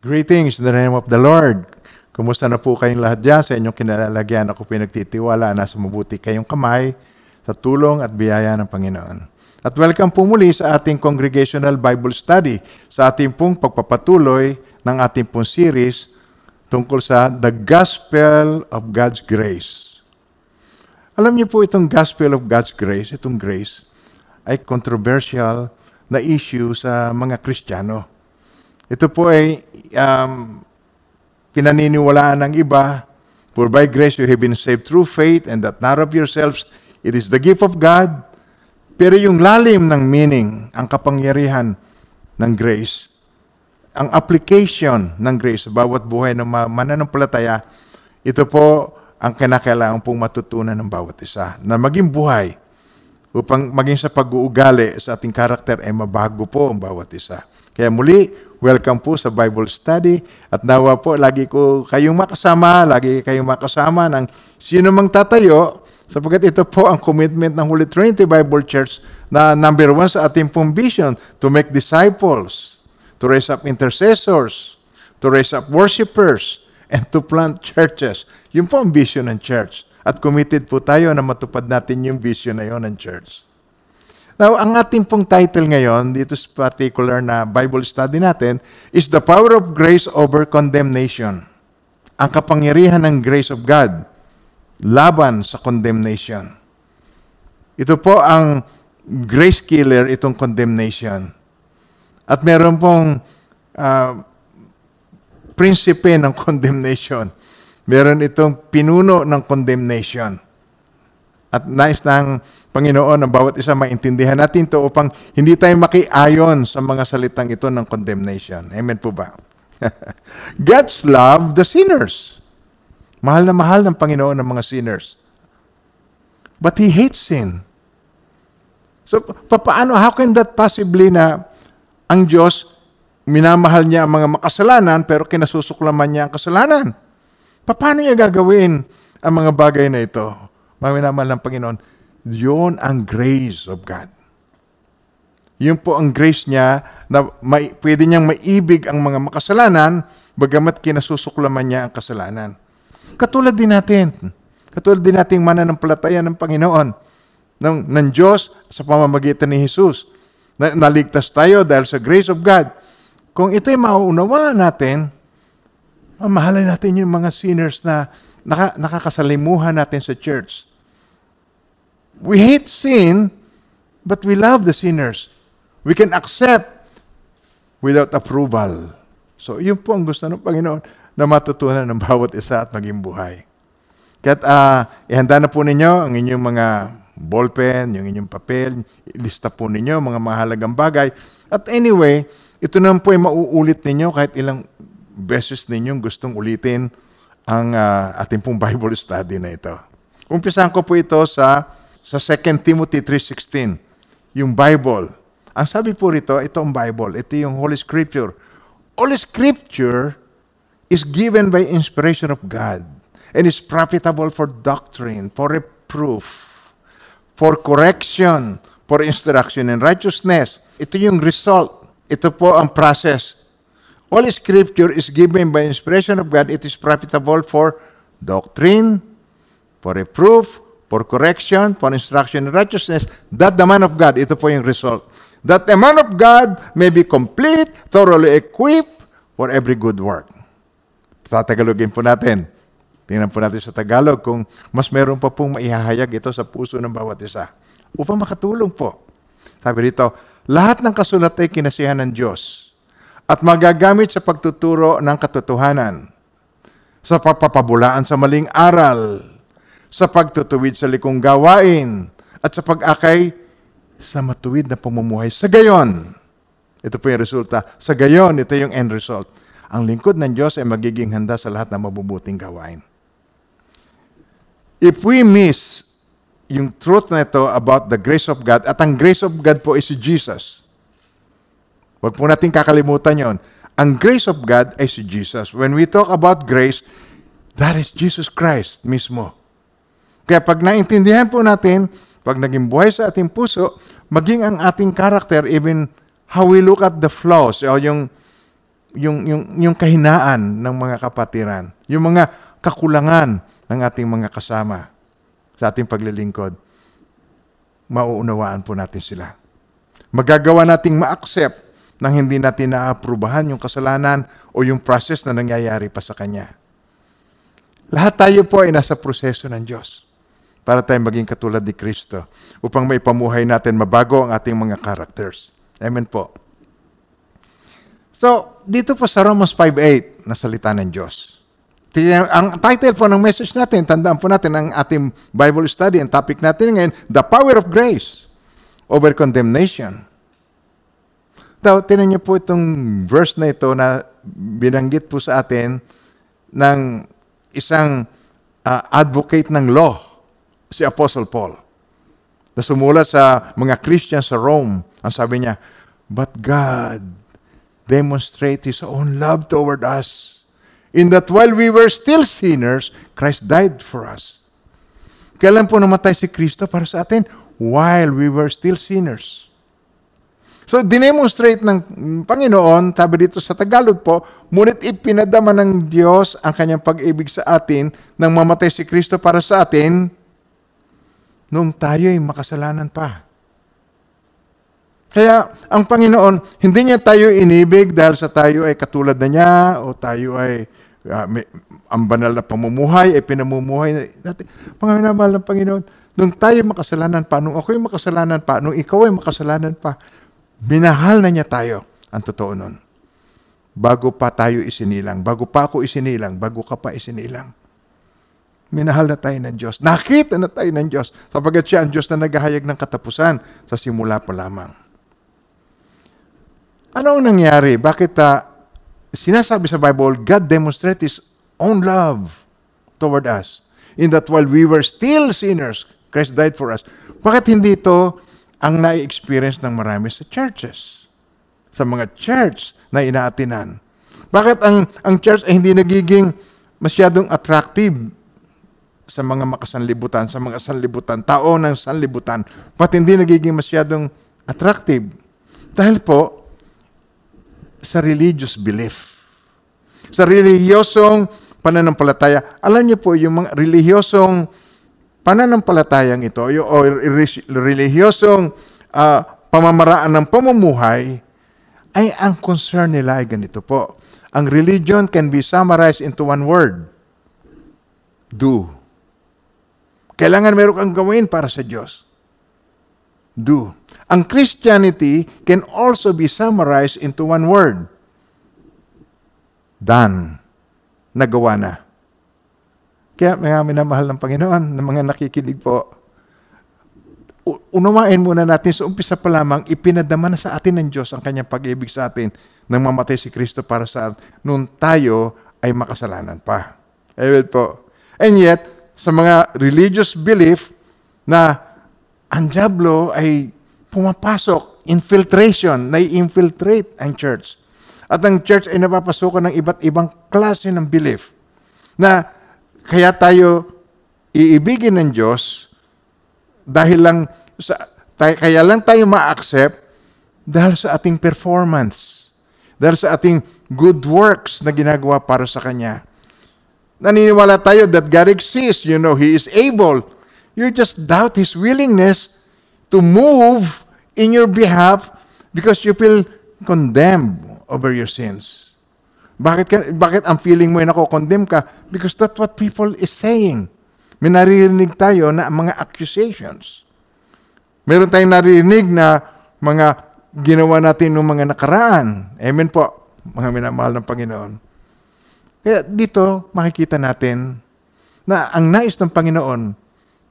Greetings in the name of the Lord. Kumusta na po kayong lahat dyan sa inyong kinalalagyan? Ako pinagtitiwala na sa mabuti kayong kamay sa tulong at biyaya ng Panginoon. At welcome po muli sa ating Congregational Bible Study, sa ating pong pagpapatuloy ng ating pong series tungkol sa The Gospel of God's Grace. Alam niyo po itong Gospel of God's Grace, itong grace, ay controversial na issue sa mga Kristiyano. Ito po ay um, pinaniniwalaan ng iba, For by grace you have been saved through faith and that not of yourselves, it is the gift of God. Pero yung lalim ng meaning, ang kapangyarihan ng grace, ang application ng grace sa bawat buhay ng mananampalataya, ito po ang kinakailangan pong matutunan ng bawat isa. Na maging buhay, upang maging sa pag-uugali sa ating karakter ay mabago po ang bawat isa. Kaya muli, welcome po sa Bible Study at nawa po lagi ko kayong makasama, lagi kayong makasama ng sino mang tatayo sapagkat ito po ang commitment ng Holy Trinity Bible Church na number one sa ating pong vision to make disciples, to raise up intercessors, to raise up worshipers, and to plant churches. Yun po ang vision ng church. At committed po tayo na matupad natin yung vision na yon ng church. Now, ang ating pong title ngayon, dito sa particular na Bible study natin, is The Power of Grace Over Condemnation. Ang kapangyarihan ng grace of God laban sa condemnation. Ito po ang grace killer, itong condemnation. At meron pong uh, prinsipe ng condemnation meron itong pinuno ng condemnation. At nais ng Panginoon ang bawat isa maintindihan natin to upang hindi tayo makiayon sa mga salitang ito ng condemnation. Amen po ba? God's love the sinners. Mahal na mahal ng Panginoon ng mga sinners. But He hates sin. So, paano, how can that possibly na ang Diyos, minamahal niya ang mga makasalanan, pero kinasusuklaman niya ang kasalanan? Paano niya gagawin ang mga bagay na ito? Mga minamahal ng Panginoon, yun ang grace of God. Yun po ang grace niya na may, pwede niyang maibig ang mga makasalanan bagamat kinasusuklaman niya ang kasalanan. Katulad din natin. Katulad din nating mananampalataya ng Panginoon, ng, ng Diyos sa pamamagitan ni Jesus. Na, naligtas tayo dahil sa grace of God. Kung ito'y mauunawaan natin, mamahalin natin yung mga sinners na naka, nakakasalimuhan natin sa church. We hate sin, but we love the sinners. We can accept without approval. So, yun po ang gusto ng Panginoon na matutunan ng bawat isa at maging buhay. Kaya uh, ihanda na po ninyo ang inyong mga ballpen, yung inyong papel, lista po ninyo mga mahalagang bagay. At anyway, ito naman po ay mauulit ninyo kahit ilang beses ninyong gustong ulitin ang uh, ating pong Bible study na ito. Umpisahan ko po ito sa, sa 2 Timothy 3.16, yung Bible. Ang sabi po rito, ito ang Bible, ito yung Holy Scripture. Holy Scripture is given by inspiration of God and is profitable for doctrine, for reproof, for correction, for instruction in righteousness. Ito yung result. Ito po ang process All scripture is given by inspiration of God. It is profitable for doctrine, for reproof, for correction, for instruction in righteousness, that the man of God, ito po yung result, that the man of God may be complete, thoroughly equipped for every good work. Tatagalogin po natin. Tingnan po natin sa Tagalog kung mas meron pa pong maihahayag ito sa puso ng bawat isa. Upang makatulong po. Sabi rito, lahat ng kasulat ay kinasihan ng Diyos at magagamit sa pagtuturo ng katotohanan, sa pagpapabulaan sa maling aral, sa pagtutuwid sa likong gawain, at sa pag-akay sa matuwid na pamumuhay. Sa gayon, ito po yung resulta. Sa gayon, ito yung end result. Ang lingkod ng Diyos ay magiging handa sa lahat ng mabubuting gawain. If we miss yung truth na ito about the grace of God, at ang grace of God po is si Jesus, Huwag po natin kakalimutan yon. Ang grace of God ay si Jesus. When we talk about grace, that is Jesus Christ mismo. Kaya pag naintindihan po natin, pag naging buhay sa ating puso, maging ang ating character, even how we look at the flaws, o yung yung, yung, yung kahinaan ng mga kapatiran, yung mga kakulangan ng ating mga kasama sa ating paglilingkod, mauunawaan po natin sila. Magagawa nating ma-accept nang hindi natin naaprubahan yung kasalanan o yung process na nangyayari pa sa Kanya. Lahat tayo po ay nasa proseso ng Diyos para tayo maging katulad ni Kristo upang maipamuhay natin mabago ang ating mga characters. Amen po. So, dito po sa Romans 5.8 na salita ng Diyos. Ang title po ng message natin, tandaan po natin ang ating Bible study, ang topic natin ngayon, The Power of Grace over Condemnation. Daw, tinan niyo po itong verse na ito na binanggit po sa atin ng isang ah, advocate ng law, si Apostle Paul. Na sumulat sa mga Christians sa Rome. Ang sabi niya, But God demonstrate His own love toward us in that while we were still sinners, Christ died for us. Kailan po namatay si Kristo para sa atin? While we were still sinners. So, dinemonstrate ng Panginoon, sabi dito sa Tagalog po, ngunit ipinadama ng Diyos ang kanyang pag-ibig sa atin nang mamatay si Kristo para sa atin nung tayo'y makasalanan pa. Kaya ang Panginoon, hindi niya tayo inibig dahil sa tayo ay katulad na niya o tayo ay ah, may, ang banal na pamumuhay ay pinamumuhay natin. Mga minamahal ng Panginoon, nung tayo makasalanan pa, nung ako'y makasalanan pa, nung ikaw ay makasalanan pa, minahal na niya tayo. Ang totoo nun. Bago pa tayo isinilang, bago pa ako isinilang, bago ka pa isinilang. Minahal na tayo ng Diyos. Nakita na tayo ng Diyos sapagkat siya ang Diyos na naghahayag ng katapusan sa simula pa lamang. Ano ang nangyari? Bakit ah, sinasabi sa Bible, God demonstrated His own love toward us. In that while we were still sinners, Christ died for us. Bakit hindi ito ang na-experience ng marami sa churches? Sa mga church na inaatinan. Bakit ang, ang church ay hindi nagiging masyadong attractive sa mga makasanlibutan, sa mga sanlibutan, tao ng sanlibutan, ba't hindi nagiging masyadong attractive? Dahil po, sa religious belief. Sa relihiyosong pananampalataya. Alam niyo po, yung mga relihiyosong pananampalatayang ito, yung, o re- relihiyosong ah, pamamaraan ng pamumuhay, ay ang concern nila ay ganito po. Ang religion can be summarized into one word. Do. Kailangan meron kang gawin para sa Diyos. Do. Ang Christianity can also be summarized into one word. Done. Nagawa na. Kaya mga minamahal ng Panginoon, ng mga nakikinig po, unawain muna natin sa umpisa pa lamang, ipinadama na sa atin ng Diyos ang kanyang pag-ibig sa atin nang mamatay si Kristo para sa nung tayo ay makasalanan pa. Amen po. And yet, sa mga religious belief na ang Diablo ay pumapasok, infiltration, nai-infiltrate ang church. At ang church ay napapasukan ng iba't ibang klase ng belief na kaya tayo iibigin ng Diyos dahil lang sa tayo, kaya lang tayo ma-accept dahil sa ating performance, dahil sa ating good works na ginagawa para sa Kanya. Naniniwala tayo that God exists, you know, He is able. You just doubt His willingness to move in your behalf because you feel condemned over your sins. Bakit, ka, bakit ang feeling mo ay nako-condemn ka? Because that's what people is saying. May naririnig tayo na mga accusations. Meron tayong naririnig na mga ginawa natin ng mga nakaraan. Amen po, mga minamahal ng Panginoon. Kaya dito makikita natin na ang nais ng Panginoon,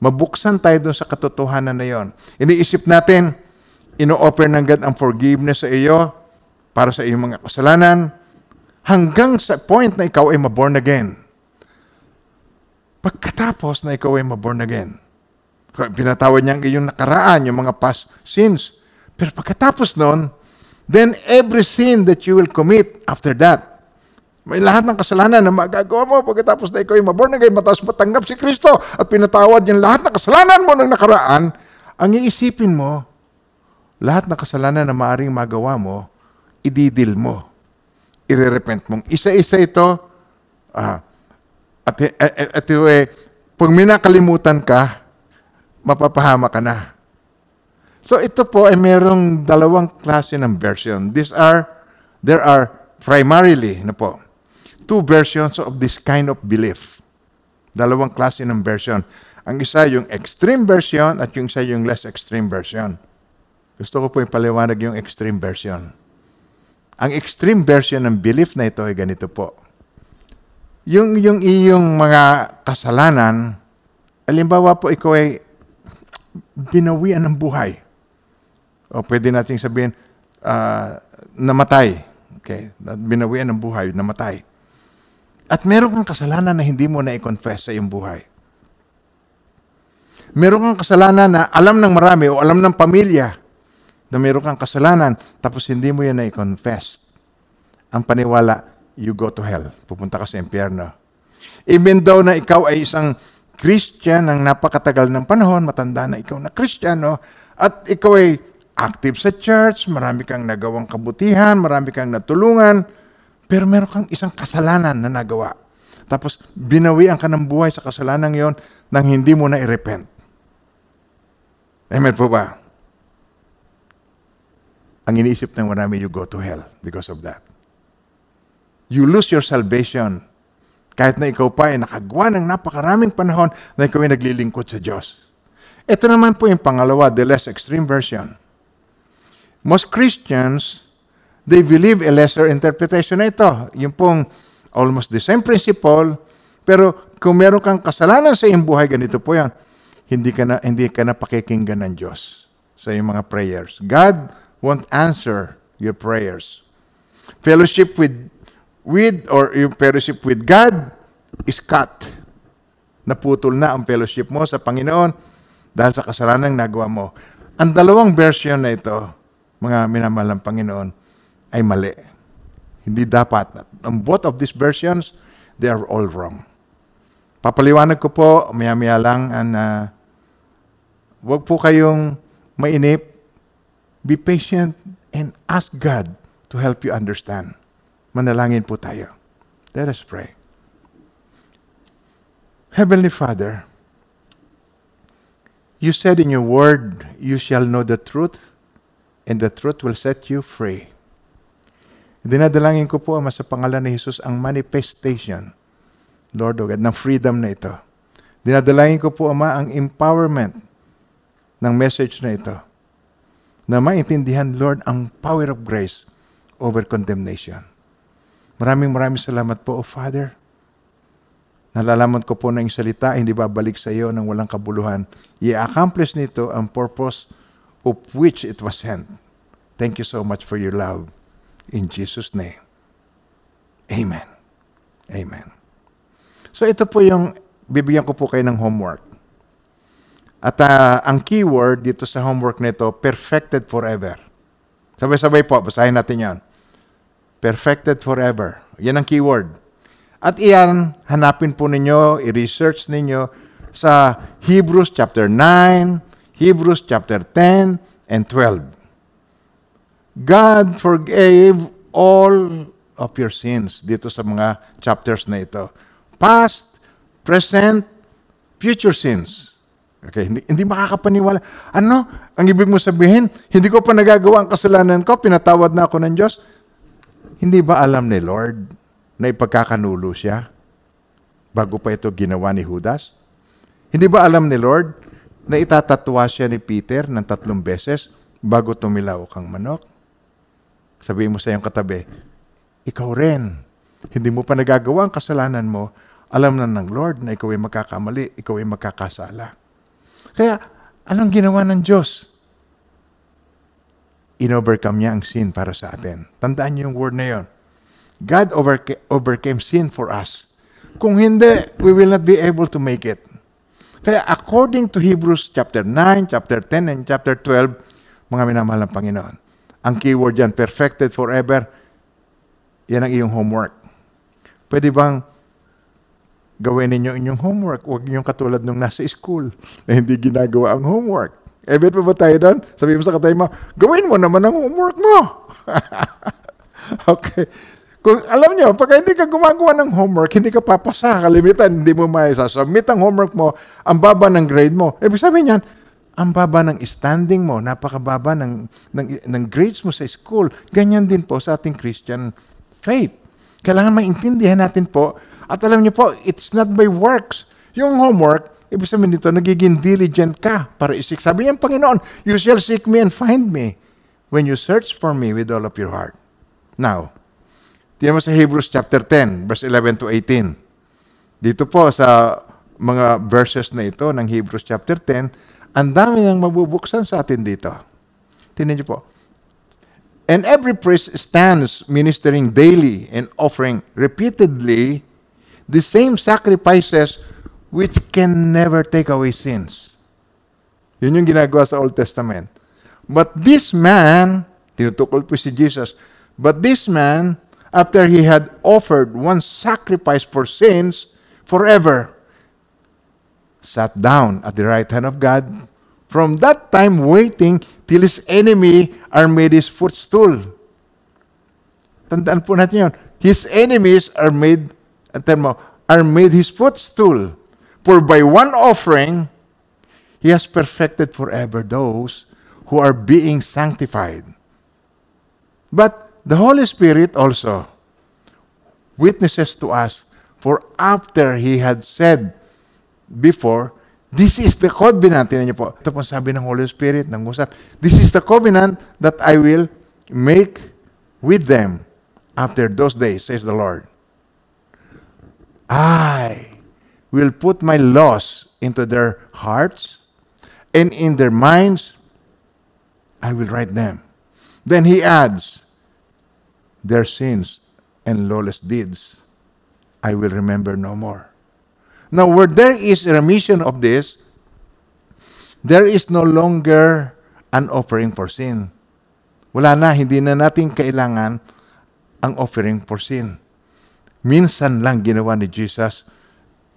mabuksan tayo doon sa katotohanan na yon. Iniisip natin, ino-offer ng God ang forgiveness sa iyo para sa iyong mga kasalanan hanggang sa point na ikaw ay maborn again. Pagkatapos na ikaw ay maborn again, pinatawad niya ang iyong nakaraan, yung mga past sins. Pero pagkatapos nun, then every sin that you will commit after that, may lahat ng kasalanan na magagawa mo pagkatapos na ikaw ay maborn again, matapos matanggap si Kristo at pinatawad yung lahat ng kasalanan mo ng nakaraan, ang iisipin mo, lahat ng kasalanan na maaring magawa mo, ididil mo. irerepent mong. Isa-isa ito, ah, at, at, at, at eh, pag may nakalimutan ka, mapapahama ka na. So ito po ay merong dalawang klase ng version. These are, there are primarily, na po, two versions of this kind of belief. Dalawang klase ng version. Ang isa yung extreme version at yung isa yung less extreme version. Gusto ko po ipaliwanag yung extreme version. Ang extreme version ng belief na ito ay ganito po. Yung, yung iyong mga kasalanan, alimbawa po ikaw ay binawian ng buhay. O pwede nating sabihin, uh, namatay. Okay? Binawian ng buhay, namatay. At meron kang kasalanan na hindi mo na i-confess sa iyong buhay. Meron kang kasalanan na alam ng marami o alam ng pamilya na meron kang kasalanan, tapos hindi mo yan na i-confess. Ang paniwala, you go to hell. Pupunta ka sa impyerno. Even though na ikaw ay isang Christian ng napakatagal ng panahon, matanda na ikaw na Kristiyano, at ikaw ay active sa church, marami kang nagawang kabutihan, marami kang natulungan, pero meron kang isang kasalanan na nagawa. Tapos binawian ka ng buhay sa kasalanan yon nang hindi mo na i-repent. Amen po ba? ang iniisip ng marami, you go to hell because of that. You lose your salvation. Kahit na ikaw pa ay nakagawa ng napakaraming panahon na ikaw ay naglilingkod sa Diyos. Ito naman po yung pangalawa, the less extreme version. Most Christians, they believe a lesser interpretation na ito. Yung pong almost the same principle, pero kung meron kang kasalanan sa iyong buhay, ganito po yan. Hindi ka na, hindi ka na pakikinggan ng Diyos sa iyong mga prayers. God won't answer your prayers. Fellowship with with or yung fellowship with God is cut. Naputol na ang fellowship mo sa Panginoon dahil sa kasalanan nagawa mo. Ang dalawang version na ito, mga minamahal ng Panginoon, ay mali. Hindi dapat. Ang both of these versions, they are all wrong. Papaliwanag ko po, maya-maya lang, and, uh, wag po kayong mainip Be patient and ask God to help you understand. Manalangin po tayo. Let us pray. Heavenly Father, you said in your word, you shall know the truth, and the truth will set you free. Dinadalangin ko po, Ama, sa pangalan ni Jesus, ang manifestation, Lord O God, ng freedom na ito. Dinadalangin ko po, Ama, ang empowerment ng message na ito na maintindihan, Lord, ang power of grace over condemnation. Maraming maraming salamat po, O Father. Nalalaman ko po na yung salita hindi babalik sa iyo ng walang kabuluhan. I-accomplish nito ang purpose of which it was sent. Thank you so much for your love. In Jesus' name. Amen. Amen. So ito po yung bibigyan ko po kayo ng homework. At uh, ang keyword dito sa homework nito, perfected forever. Sabay-sabay po, basahin natin yan. Perfected forever. Yan ang keyword. At iyan, hanapin po ninyo, i-research ninyo sa Hebrews chapter 9, Hebrews chapter 10, and 12. God forgave all of your sins dito sa mga chapters na ito. Past, present, future sins. Okay, hindi, hindi makakapaniwala. Ano? Ang ibig mo sabihin, hindi ko pa nagagawa ang kasalanan ko, pinatawad na ako ng Diyos. Hindi ba alam ni Lord na ipagkakanulo siya bago pa ito ginawa ni Judas? Hindi ba alam ni Lord na itatatwa siya ni Peter ng tatlong beses bago tumilaw kang manok? Sabihin mo sa iyong katabi, ikaw rin. Hindi mo pa nagagawa ang kasalanan mo, alam na ng Lord na ikaw ay magkakamali, ikaw ay magkakasala. Kaya, anong ginawa ng Diyos? In-overcome niya ang sin para sa atin. Tandaan niyo yung word na yon. God overca- overcame sin for us. Kung hindi, we will not be able to make it. Kaya according to Hebrews chapter 9, chapter 10, and chapter 12, mga minamahal ng Panginoon, ang keyword dyan, perfected forever, yan ang iyong homework. Pwede bang gawin ninyo inyong homework. Huwag ninyong katulad nung nasa school na hindi ginagawa ang homework. Ebet pa ba tayo doon? Sabi mo sa katay mo, gawin mo naman ang homework mo. okay. Kung alam nyo, pag hindi ka gumagawa ng homework, hindi ka papasa, kalimitan, hindi mo may sasubmit ang homework mo, ang baba ng grade mo. Ibig sabihin yan, ang baba ng standing mo, napakababa ng, ng, ng grades mo sa school. Ganyan din po sa ating Christian faith. Kailangan maintindihan natin po, at alam niyo po, it's not by works. Yung homework, ibig sabihin nito, nagiging diligent ka para isik. Sabi niya, Panginoon, you shall seek me and find me when you search for me with all of your heart. Now, Tingnan mo sa Hebrews chapter 10, verse 11 to 18. Dito po sa mga verses na ito ng Hebrews chapter 10, ang dami nang mabubuksan sa atin dito. Tingnan niyo po. And every priest stands ministering daily and offering repeatedly the same sacrifices which can never take away sins. Yun yung ginagawa sa Old Testament. But this man, tinutukol po si Jesus, but this man, after he had offered one sacrifice for sins forever, sat down at the right hand of God, from that time waiting till his enemy are made his footstool. Tandaan po natin yun. His enemies are made, mo, are made his footstool. For by one offering, he has perfected forever those who are being sanctified. But the Holy Spirit also witnesses to us, for after He had said before, This is the covenant. Tinan niyo po. Ito po sabi ng Holy Spirit, ng usap. This is the covenant that I will make with them after those days, says the Lord. I will put my laws into their hearts, and in their minds I will write them. Then he adds, their sins and lawless deeds I will remember no more. Now, where there is a remission of this, there is no longer an offering for sin. Wala na, hindi na natin kailangan ang offering for sin. Minsan lang ginawa ni Jesus,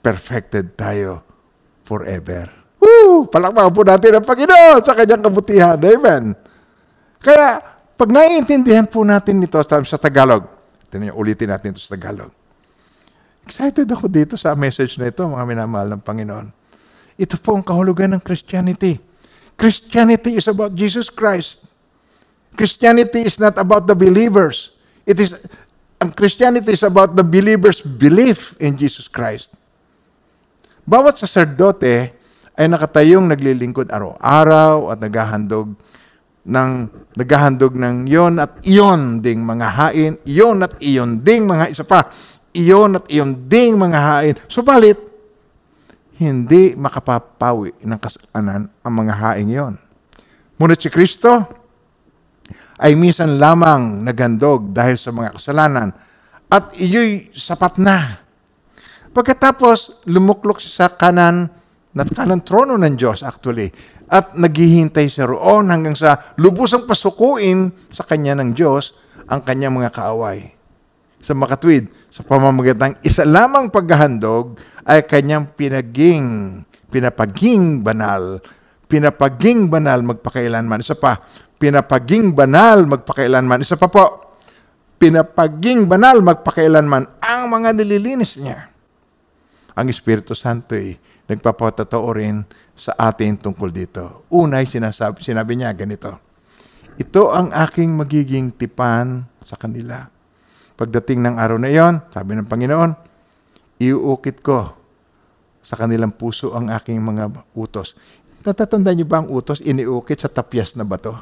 perfected tayo forever. Woo! Palakpakan po natin ang Panginoon sa kanyang kabutihan. Amen. Kaya, pag naiintindihan po natin ito sa, Tagalog, tinan ulitin natin ito sa Tagalog. Excited ako dito sa message na ito, mga minamahal ng Panginoon. Ito po ang kahulugan ng Christianity. Christianity is about Jesus Christ. Christianity is not about the believers. It is ang Christianity is about the believers' belief in Jesus Christ. Bawat saserdote ay nakatayong naglilingkod araw-araw at naghahandog ng naghahandog ng iyon at iyon ding mga hain, iyon at iyon ding mga isa pa, iyon at iyon ding mga hain. Subalit, hindi makapapawi ng kasalanan ang mga hain iyon. Ngunit si Kristo ay minsan lamang naghandog dahil sa mga kasalanan at iyo'y sapat na. Pagkatapos, lumuklok siya sa kanan na kanan trono ng Diyos actually at naghihintay siya roon hanggang sa lubusang pasukuin sa kanya ng Diyos ang kanyang mga kaaway. Sa makatwid, sa pamamagitan ng isa lamang paghahandog ay kanyang pinaging, pinapaging banal, pinapaging banal magpakailanman. Isa pa, pinapaging banal magpakailanman. Isa pa po, pinapaging banal magpakailanman ang mga nililinis niya. Ang Espiritu Santo ay nagpapatotoo rin sa atin tungkol dito. Unay, sinasabi, sinabi niya ganito, Ito ang aking magiging tipan sa kanila. Pagdating ng araw na iyon, sabi ng Panginoon, iuukit ko sa kanilang puso ang aking mga utos. Natatanda niyo ba ang utos iniukit sa tapyas na bato?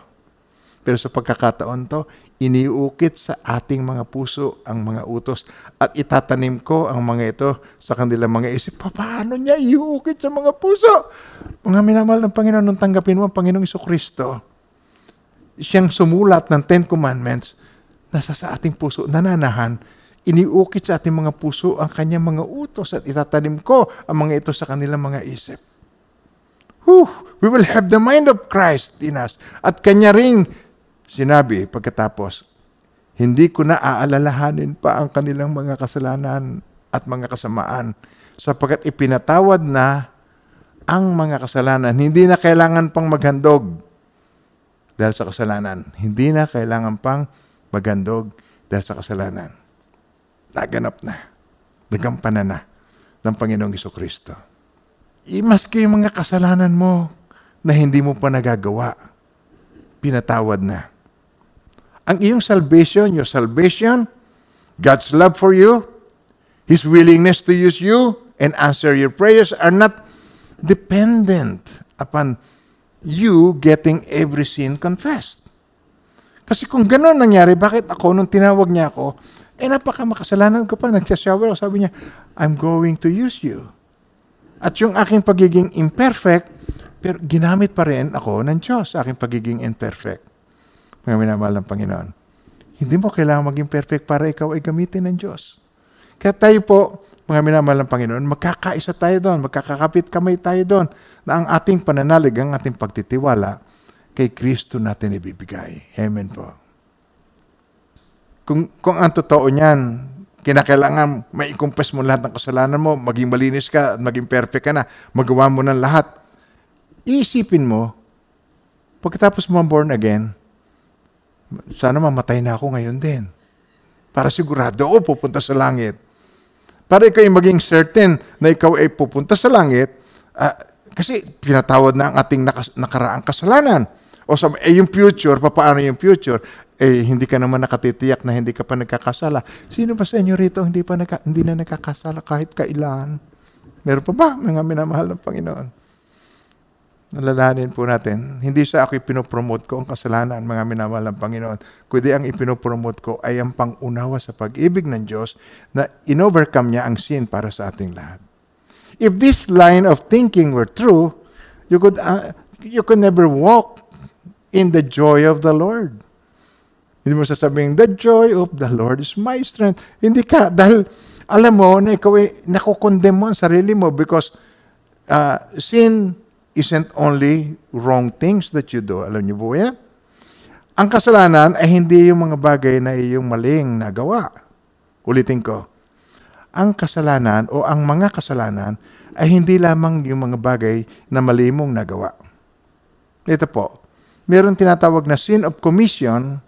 Pero sa pagkakataon to, iniukit sa ating mga puso ang mga utos at itatanim ko ang mga ito sa kanilang mga isip. Paano niya iukit sa mga puso? Mga minamahal ng Panginoon, nung tanggapin mo ang Panginoong Iso Kristo, siyang sumulat ng Ten Commandments, nasa sa ating puso, nananahan, iniukit sa ating mga puso ang kanyang mga utos at itatanim ko ang mga ito sa kanilang mga isip. Whew, we will have the mind of Christ in us. At kanya ring Sinabi pagkatapos, hindi ko na aalalahanin pa ang kanilang mga kasalanan at mga kasamaan sapagkat ipinatawad na ang mga kasalanan. Hindi na kailangan pang maghandog dahil sa kasalanan. Hindi na kailangan pang maghandog dahil sa kasalanan. naganap na. Nagampanan na ng Panginoong Iso Kristo. I, maski yung mga kasalanan mo na hindi mo pa nagagawa, pinatawad na. Ang iyong salvation, your salvation, God's love for you, His willingness to use you and answer your prayers are not dependent upon you getting every sin confessed. Kasi kung gano'n nangyari, bakit ako, nung tinawag niya ako, eh napaka makasalanan ko pa, nagsashower ako, sabi niya, I'm going to use you. At yung aking pagiging imperfect, pero ginamit pa rin ako ng Diyos aking pagiging imperfect. Mga minamahal ng Panginoon. Hindi mo kailangan maging perfect para ikaw ay gamitin ng Diyos. Kaya tayo po, mga minamahal ng Panginoon, magkakaisa tayo doon, magkakakapit kamay tayo doon, na ang ating pananalig, ang ating pagtitiwala, kay Kristo natin ibibigay. Amen po. Kung, kung ang totoo niyan, kinakailangan may ikumpes mo lahat ng kasalanan mo, maging malinis ka, maging perfect ka na, magawa mo ng lahat. Iisipin mo, pagkatapos mo born again, sana mamatay na ako ngayon din. Para sigurado ako pupunta sa langit. Para ikaw ay maging certain na ikaw ay pupunta sa langit, ah, kasi pinatawad na ang ating nakaraang kasalanan. O sa eh, yung future, paano yung future? Eh, hindi ka naman nakatitiyak na hindi ka pa nagkakasala. Sino ba sa inyo rito hindi, pa nagka, hindi na nagkakasala kahit kailan? Meron pa ba mga minamahal ng Panginoon? Nalalahanin po natin, hindi sa ako ipinopromote ko ang kasalanan, mga minamahal ng Panginoon, kundi ang ipinopromote ko ay ang pangunawa sa pag-ibig ng Diyos na in-overcome niya ang sin para sa ating lahat. If this line of thinking were true, you could, uh, you could never walk in the joy of the Lord. Hindi mo sasabihin, the joy of the Lord is my strength. Hindi ka, dahil alam mo na ikaw ay nakukondem mo ang sarili mo because uh, sin isn't only wrong things that you do. Alam niyo po yan? Ang kasalanan ay hindi yung mga bagay na iyong maling nagawa. Ulitin ko. Ang kasalanan o ang mga kasalanan ay hindi lamang yung mga bagay na mali mong nagawa. Ito po, meron tinatawag na sin of commission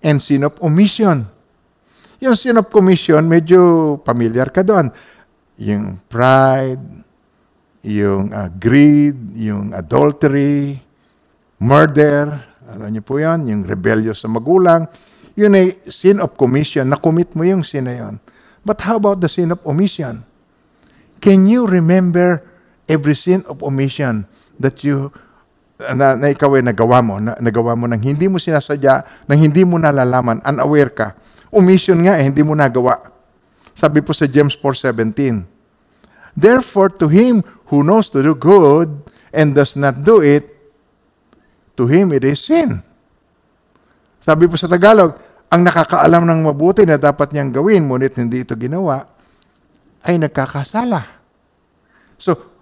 and sin of omission. Yung sin of commission, medyo familiar ka doon. Yung pride, yung uh, greed, yung adultery, murder, alam niyo po yan, yung rebellious sa magulang, yun ay sin of commission, na-commit mo yung sin na yun. But how about the sin of omission? Can you remember every sin of omission that you na, na ikaw ay nagawa mo, na, nagawa mo nang hindi mo sinasadya, nang hindi mo nalalaman, unaware ka. Omission nga eh, hindi mo nagawa. Sabi po sa James 4.17, Therefore, to him who knows to do good and does not do it, to him it is sin. Sabi po sa Tagalog, ang nakakaalam ng mabuti na dapat niyang gawin, ngunit hindi ito ginawa, ay nagkakasala. So,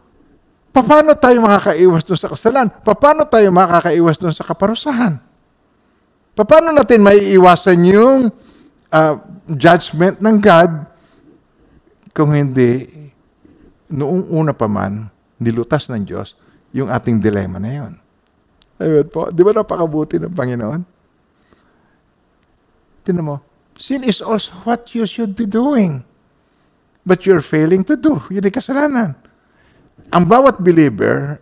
paano tayo makakaiwas dun sa kasalan? Paano tayo makakaiwas dun sa kaparusahan? Paano natin maiiwasan yung uh, judgment ng God kung hindi noong una pa man, nilutas ng Diyos yung ating dilema na yon. Ayun po. Di ba napakabuti ng Panginoon? Tinan mo, sin is also what you should be doing. But you're failing to do. Yun ay kasalanan. Ang bawat believer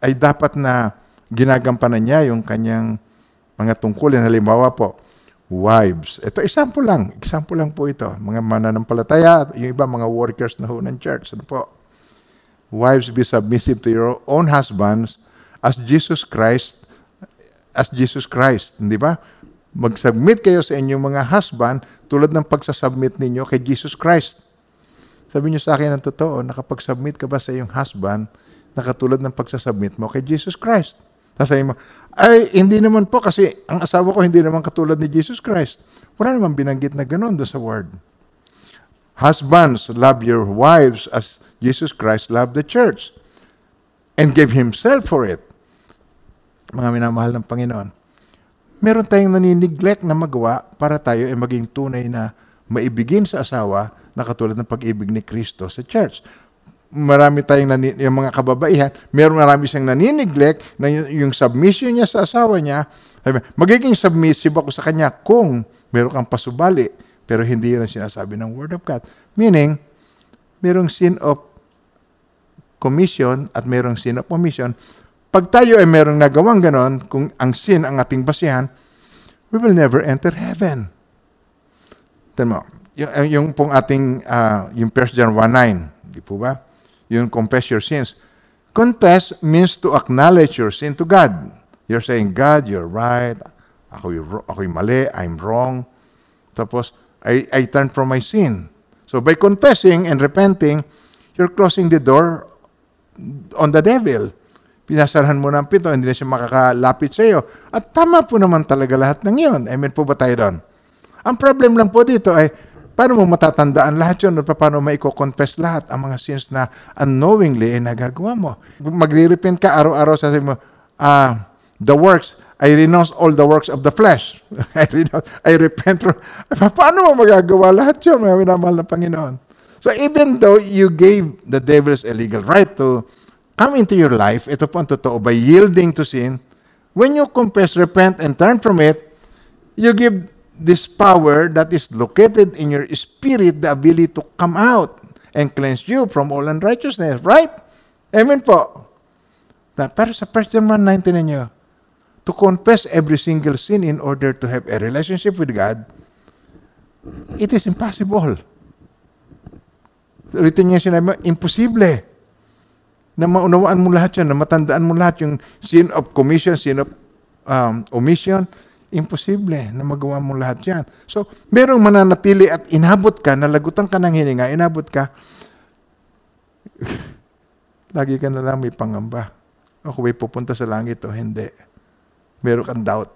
ay dapat na ginagampanan niya yung kanyang mga tungkulin. Halimbawa po, wives. Ito, example lang. Example lang po ito. Mga mananampalataya, yung iba mga workers na ho ng church. Ano po? Wives, be submissive to your own husbands as Jesus Christ, as Jesus Christ. Hindi ba? Mag-submit kayo sa inyong mga husband tulad ng pagsasubmit ninyo kay Jesus Christ. Sabi niyo sa akin ang totoo, nakapag-submit ka ba sa iyong husband na katulad ng pagsasubmit mo kay Jesus Christ? Sasabihin mo, ay, hindi naman po kasi ang asawa ko hindi naman katulad ni Jesus Christ. Wala naman binanggit na gano'n doon sa word. Husbands, love your wives as Jesus Christ loved the church and gave Himself for it. Mga minamahal ng Panginoon. Meron tayong naniniglect na magawa para tayo ay maging tunay na maibigin sa asawa na katulad ng pag-ibig ni Kristo sa church. Marami tayong nani, yung mga kababaihan, meron marami siyang naniniglect na yung, yung submission niya sa asawa niya, magiging submissive ako sa kanya kung meron kang pasubali, Pero hindi yun ang sinasabi ng Word of God. Meaning, merong sin of commission at merong sin of omission. Pag tayo ay merong nagawang ganon, kung ang sin ang ating basihan, we will never enter heaven. Tignan mo, yung, yung pong ating, ah, yung 1 John 1.9, di po ba? Yung confess your sins. Confess means to acknowledge your sin to God. You're saying, God, you're right. Ako ako'y mali. I'm wrong. Tapos, I, I turn from my sin. So, by confessing and repenting, you're closing the door on the devil. Pinasarahan mo ng pinto, hindi na siya makakalapit sa iyo. At tama po naman talaga lahat ng iyon. Amen po ba tayo doon? Ang problem lang po dito ay, paano mo matatandaan lahat yun? Paano maiko-confess lahat ang mga sins na unknowingly ay nagagawa mo? Magre-repent ka araw-araw sa mo, ah, the works, I renounce all the works of the flesh. I renounce, I repent paano mo magagawa lahat yun, mga minamahal ng Panginoon? So even though you gave the devils a legal right to come into your life, ito po ang totoo, by yielding to sin, when you confess, repent, and turn from it, you give this power that is located in your spirit the ability to come out and cleanse you from all unrighteousness. Right? Amen po. Na, pero sa 1 John 1.19 ninyo, to confess every single sin in order to have a relationship with God, it is impossible. Ulitin niya sinabi imposible na maunawaan mo lahat yan, na matandaan mo lahat yung sin of commission, sin of um, omission, imposible na magawa mo lahat yan. So, merong mananatili at inabot ka, nalagutan ka ng hininga, inabot ka, lagi ka na lang may pangamba. Ako ba'y pupunta sa langit o hindi? Meron kang doubt.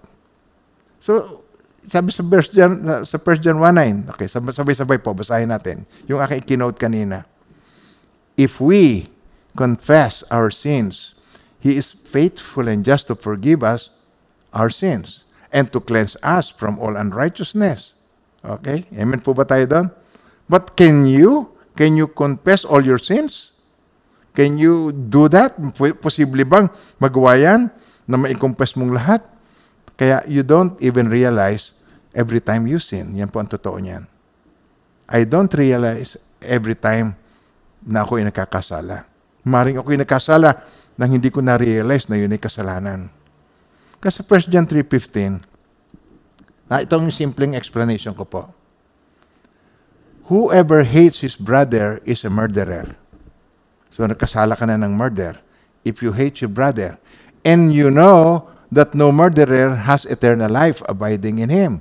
So, sabi sa verse John, sa 1 John 1.9, okay, sabay-sabay po, basahin natin. Yung aking kinote kanina. If we confess our sins, He is faithful and just to forgive us our sins and to cleanse us from all unrighteousness. Okay? Amen po ba tayo doon? But can you? Can you confess all your sins? Can you do that? Posible bang magawa yan na mai-confess mong lahat? Kaya you don't even realize every time you sin. Yan po ang totoo niyan. I don't realize every time na ako ay nakakasala. Maring ako ay nakasala nang hindi ko na-realize na yun ay kasalanan. Kasi 1 John 3.15, na itong simpleng explanation ko po. Whoever hates his brother is a murderer. So nakasala ka na ng murder. If you hate your brother, and you know that no murderer has eternal life abiding in him.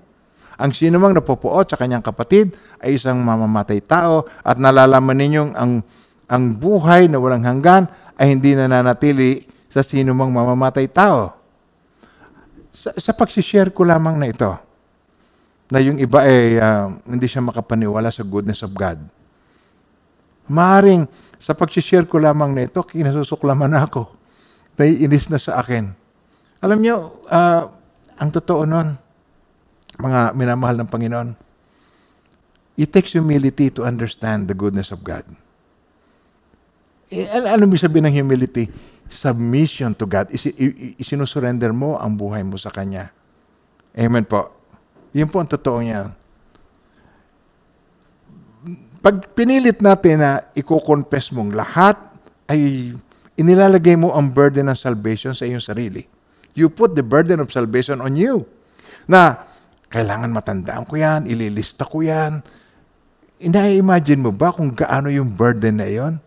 Ang sino mang napopuot sa kanyang kapatid ay isang mamamatay tao at nalalaman ninyong ang, ang buhay na walang hanggan ay hindi nananatili sa sino mang mamamatay tao. Sa, sa pagsishare ko lamang na ito, na yung iba ay uh, hindi siya makapaniwala sa goodness of God. Maaring sa pagsishare ko lamang na ito, kinasusuklaman na ako. Naiinis na sa akin. Alam niyo, uh, ang totoo nun, mga minamahal ng Panginoon, it takes humility to understand the goodness of God. Eh, ano ibig sabihin ng humility? Submission to God. Is, isinusurrender mo ang buhay mo sa Kanya. Amen po. Yun po ang totoo niya. Pag pinilit natin na i-confess mong lahat, ay inilalagay mo ang burden ng salvation sa iyong sarili. You put the burden of salvation on you. Na, kailangan matandaan ko yan, ililista ko yan. Ina-imagine mo ba kung gaano yung burden na yon?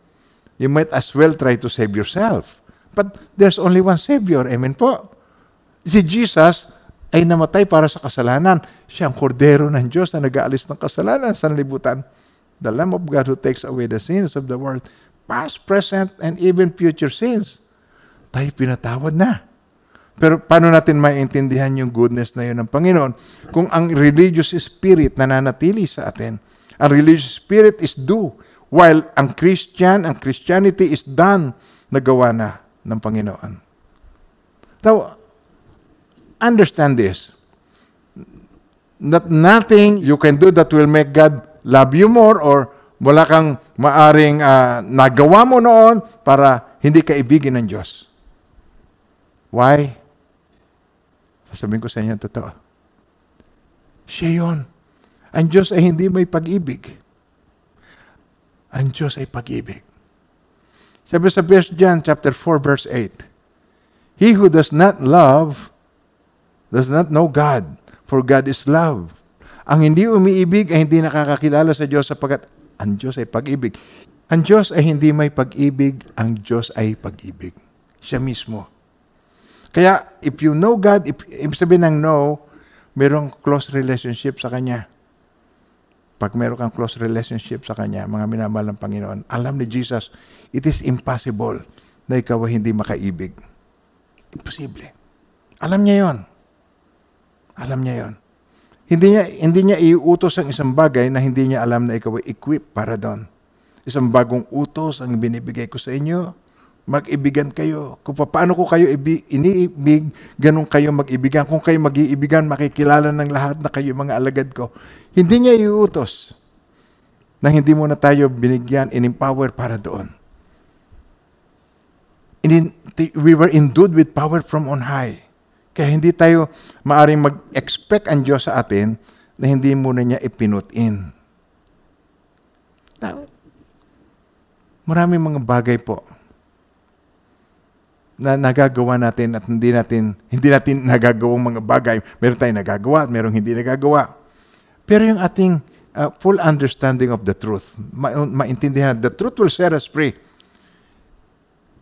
You might as well try to save yourself. But there's only one Savior. Amen po. Si Jesus ay namatay para sa kasalanan. Siya ang kordero ng Diyos na nag-aalis ng kasalanan sa libutan. The Lamb of God who takes away the sins of the world, past, present, and even future sins. Tayo pinatawad na. Pero paano natin maintindihan yung goodness na yun ng Panginoon kung ang religious spirit nananatili sa atin? Ang religious spirit is do, while ang Christian, ang Christianity is done, nagawa na ng Panginoon. Now, understand this. That nothing you can do that will make God love you more or wala kang maaring uh, nagawa mo noon para hindi ka ibigin ng Diyos. Why? Sasabihin ko sa inyo totoo. Siya yun. Ang Diyos ay hindi may pag-ibig. Ang Diyos ay pag-ibig. Sabi sa 1 John chapter 4 verse 8, He who does not love does not know God, for God is love. Ang hindi umiibig ay hindi nakakakilala sa Diyos sapagkat ang Diyos ay pag-ibig. Ang Diyos ay hindi may pag-ibig, ang Diyos ay pag-ibig. Siya mismo. Kaya, if you know God, if, if sabihin ng know, merong close relationship sa Kanya. Pag meron kang close relationship sa Kanya, mga minamahal ng Panginoon, alam ni Jesus, it is impossible na ikaw ay hindi makaibig. Imposible. Alam niya yon. Alam niya yon. Hindi niya, hindi niya iutos ang isang bagay na hindi niya alam na ikaw ay equipped para doon. Isang bagong utos ang binibigay ko sa inyo. Mag-ibigan kayo. Kung paano ko kayo ibi, iniibig, ganun kayo mag-ibigan. Kung kayo mag-iibigan, makikilala ng lahat na kayo mga alagad ko. Hindi niya iutos na hindi mo na tayo binigyan, in-empower para doon. In, we were endued with power from on high. Kaya hindi tayo maaring mag-expect ang Diyos sa atin na hindi muna niya ipinutin. Now, maraming mga bagay po na nagagawa natin at hindi natin hindi natin nagagawang mga bagay. Meron tayong nagagawa at merong hindi nagagawa. Pero yung ating uh, full understanding of the truth, ma- maintindihan, the truth will set us free.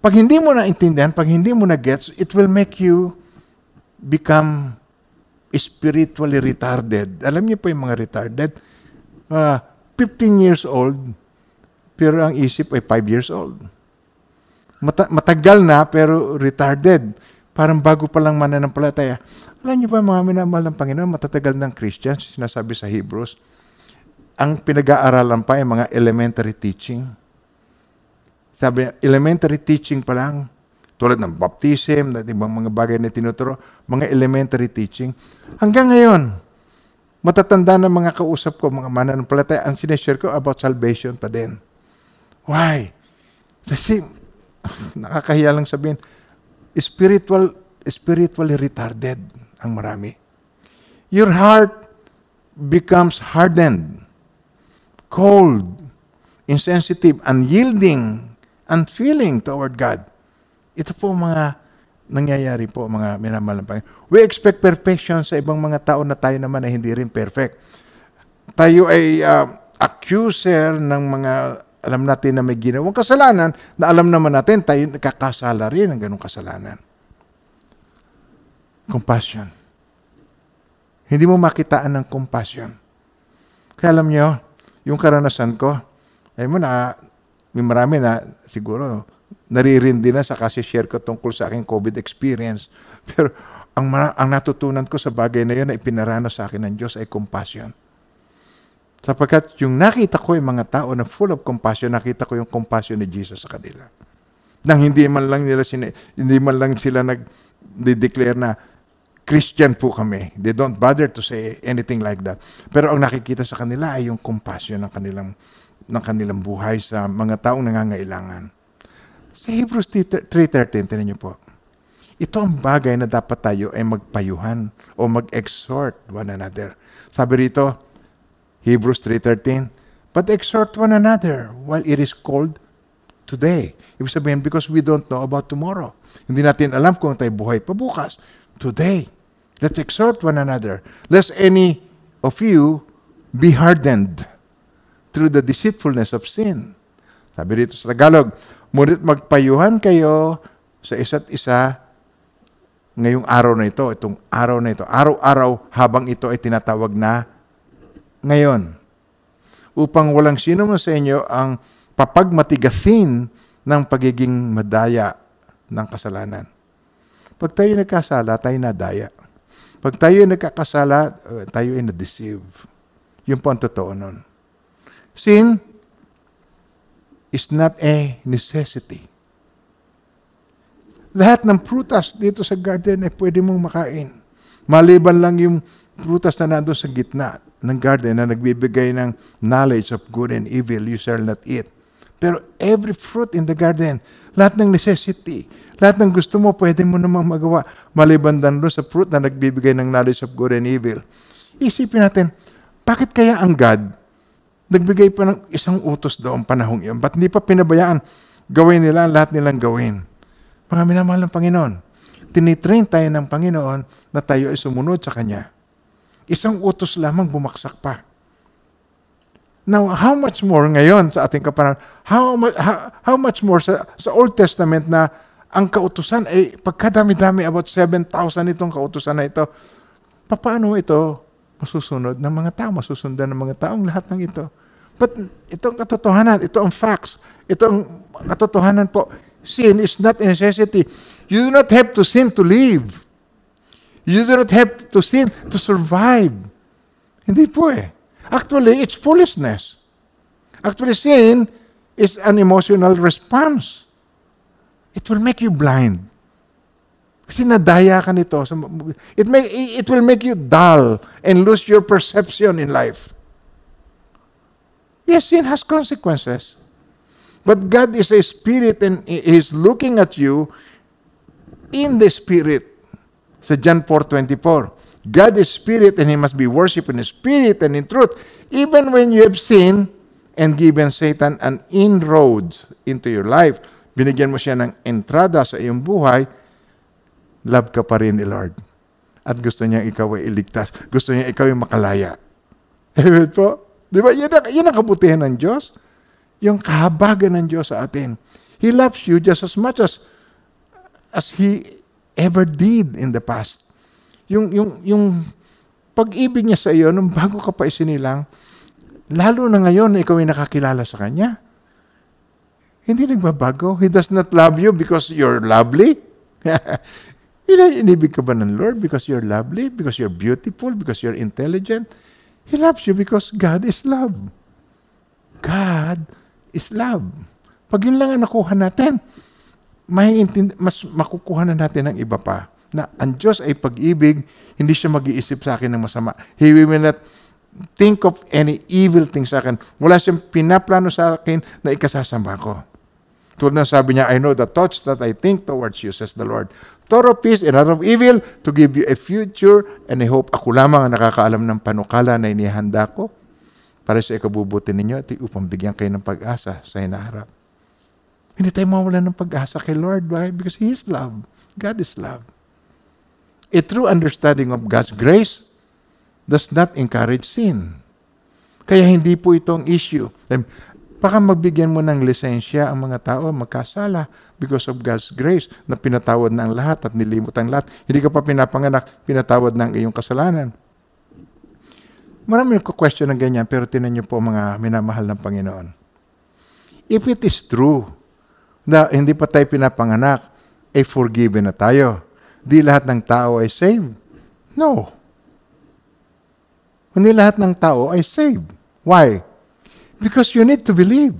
Pag hindi mo na intindihan, pag hindi mo na gets, it will make you become spiritually retarded. Alam niyo po yung mga retarded? Uh, 15 years old, pero ang isip ay 5 years old. Mata- matagal na, pero retarded. Parang bago pa lang mananampalataya. Alam niyo pa mga minamahal ng Panginoon, matatagal ng Christians, sinasabi sa Hebrews, ang pinag-aaralan pa ay mga elementary teaching. Sabi, elementary teaching pa lang, tulad ng baptism, at ibang mga bagay na tinuturo, mga elementary teaching. Hanggang ngayon, matatanda na mga kausap ko, mga mananampalataya, ang sineshare ko about salvation pa din. Why? Kasi, nakakahiya lang sabihin, spiritual, spiritually retarded ang marami. Your heart becomes hardened, cold, insensitive, unyielding, unfeeling toward God. Ito po mga nangyayari po mga minamahal ng Panginoon. We expect perfection sa ibang mga tao na tayo naman ay hindi rin perfect. Tayo ay uh, accuser ng mga alam natin na may ginawang kasalanan na alam naman natin tayo nakakasala rin ng ganong kasalanan. Compassion. Hindi mo makitaan ng compassion. Kaya alam nyo, yung karanasan ko, ay mo na, may marami na siguro naririndi na sa kasi share ko tungkol sa aking COVID experience. Pero ang, ang natutunan ko sa bagay na yun na ipinarana sa akin ng Diyos ay compassion. Sapagkat yung nakita ko yung mga tao na full of compassion, nakita ko yung compassion ni Jesus sa kanila. Nang hindi man lang nila sina, hindi man lang sila nag-declare na Christian po kami. They don't bother to say anything like that. Pero ang nakikita sa kanila ay yung compassion ng kanilang ng kanilang buhay sa mga taong nangangailangan. Sa Hebrews 3.13, tinan niyo po. Ito ang bagay na dapat tayo ay magpayuhan o mag-exhort one another. Sabi rito, Hebrews 3.13, But exhort one another while it is called today. Ibig sabihin, because we don't know about tomorrow. Hindi natin alam kung tayo buhay pa bukas. Today, let's exhort one another. Lest any of you be hardened through the deceitfulness of sin. Sabi rito sa Tagalog, Ngunit magpayuhan kayo sa isa't isa ngayong araw na ito, itong araw na ito, araw-araw habang ito ay tinatawag na ngayon. Upang walang sino man sa inyo ang papagmatigasin ng pagiging madaya ng kasalanan. Pag tayo nagkasala, tayo nadaya. Pag tayo nagkakasala, tayo ay na-deceive. Yun po ang totoo nun. Sin is not a necessity. Lahat ng prutas dito sa garden ay pwede mong makain. Maliban lang yung prutas na nandun sa gitna ng garden na nagbibigay ng knowledge of good and evil, you shall not eat. Pero every fruit in the garden, lahat ng necessity, lahat ng gusto mo, pwede mo namang magawa. Maliban doon sa fruit na nagbibigay ng knowledge of good and evil. Isipin natin, Bakit kaya ang God nagbigay pa ng isang utos doon panahong iyon? Ba't hindi pa pinabayaan gawin nila ang lahat nilang gawin? Mga minamahal ng Panginoon, tinitrain tayo ng Panginoon na tayo ay sumunod sa Kanya. Isang utos lamang bumaksak pa. Now, how much more ngayon sa ating kapanan? How, mu- how, how much more sa, sa Old Testament na ang kautusan ay pagkadami-dami, about 7,000 itong kautusan na ito. Paano ito masusunod ng mga tao, masusundan ng mga taong lahat ng ito? But itong katotohanan, ito ang facts, ito ang katotohanan po. Sin is not a necessity. You do not have to sin to live. You do not have to sin to survive. Hindi po eh. Actually, it's foolishness. Actually, sin is an emotional response. It will make you blind. Kasi nadaya ka nito. It, may, it will make you dull and lose your perception in life. Yes, sin has consequences. But God is a spirit and He is looking at you in the spirit. Sa John 4.24, God is spirit and He must be worshipped in spirit and in truth. Even when you have sinned and given Satan an inroad into your life, binigyan mo siya ng entrada sa iyong buhay, love ka pa rin ni Lord. At gusto niya ikaw ay iligtas. Gusto niya ikaw ay makalaya. Amen po? Di ba? Yan ang, yan ang kabutihan ng Diyos. Yung kahabagan ng Diyos sa atin. He loves you just as much as as He ever did in the past. Yung, yung, yung pag-ibig niya sa iyo, nung bago ka pa isinilang, lalo na ngayon na ikaw ay nakakilala sa Kanya. Hindi nagbabago. He does not love you because you're lovely. Inibig ka ba ng Lord because you're lovely, because you're beautiful, because you're intelligent? He loves you because God is love. God is love. Pag yun lang ang nakuha natin, may intindi, mas makukuha na natin ng iba pa. Na ang Diyos ay pag-ibig, hindi siya mag-iisip sa akin ng masama. He will not think of any evil thing sa akin. Wala siyang pinaplano sa akin na ikasasama ko. Tulad ng sabi niya, I know the thoughts that I think towards you, says the Lord. Of peace and not of evil, to give you a future and a hope. Ako lamang ang nakakaalam ng panukala na inihanda ko para sa ikabubuti ninyo at upang bigyan kayo ng pag-asa sa hinaharap. Hindi tayo mawala ng pag-asa kay Lord. Why? Because He is love. God is love. A true understanding of God's grace does not encourage sin. Kaya hindi po ito ang issue. Baka magbigyan mo ng lisensya ang mga tao magkasala because of God's grace na pinatawad na ang lahat at nilimot ang lahat. Hindi ka pa pinapanganak, pinatawad na ang iyong kasalanan. Marami nagko-question ng ganyan, pero tinan niyo po mga minamahal ng Panginoon. If it is true na hindi pa tayo pinapanganak, ay forgiven na tayo. Di lahat ng tao ay saved. No. Hindi lahat ng tao ay saved. Why? Because you need to believe.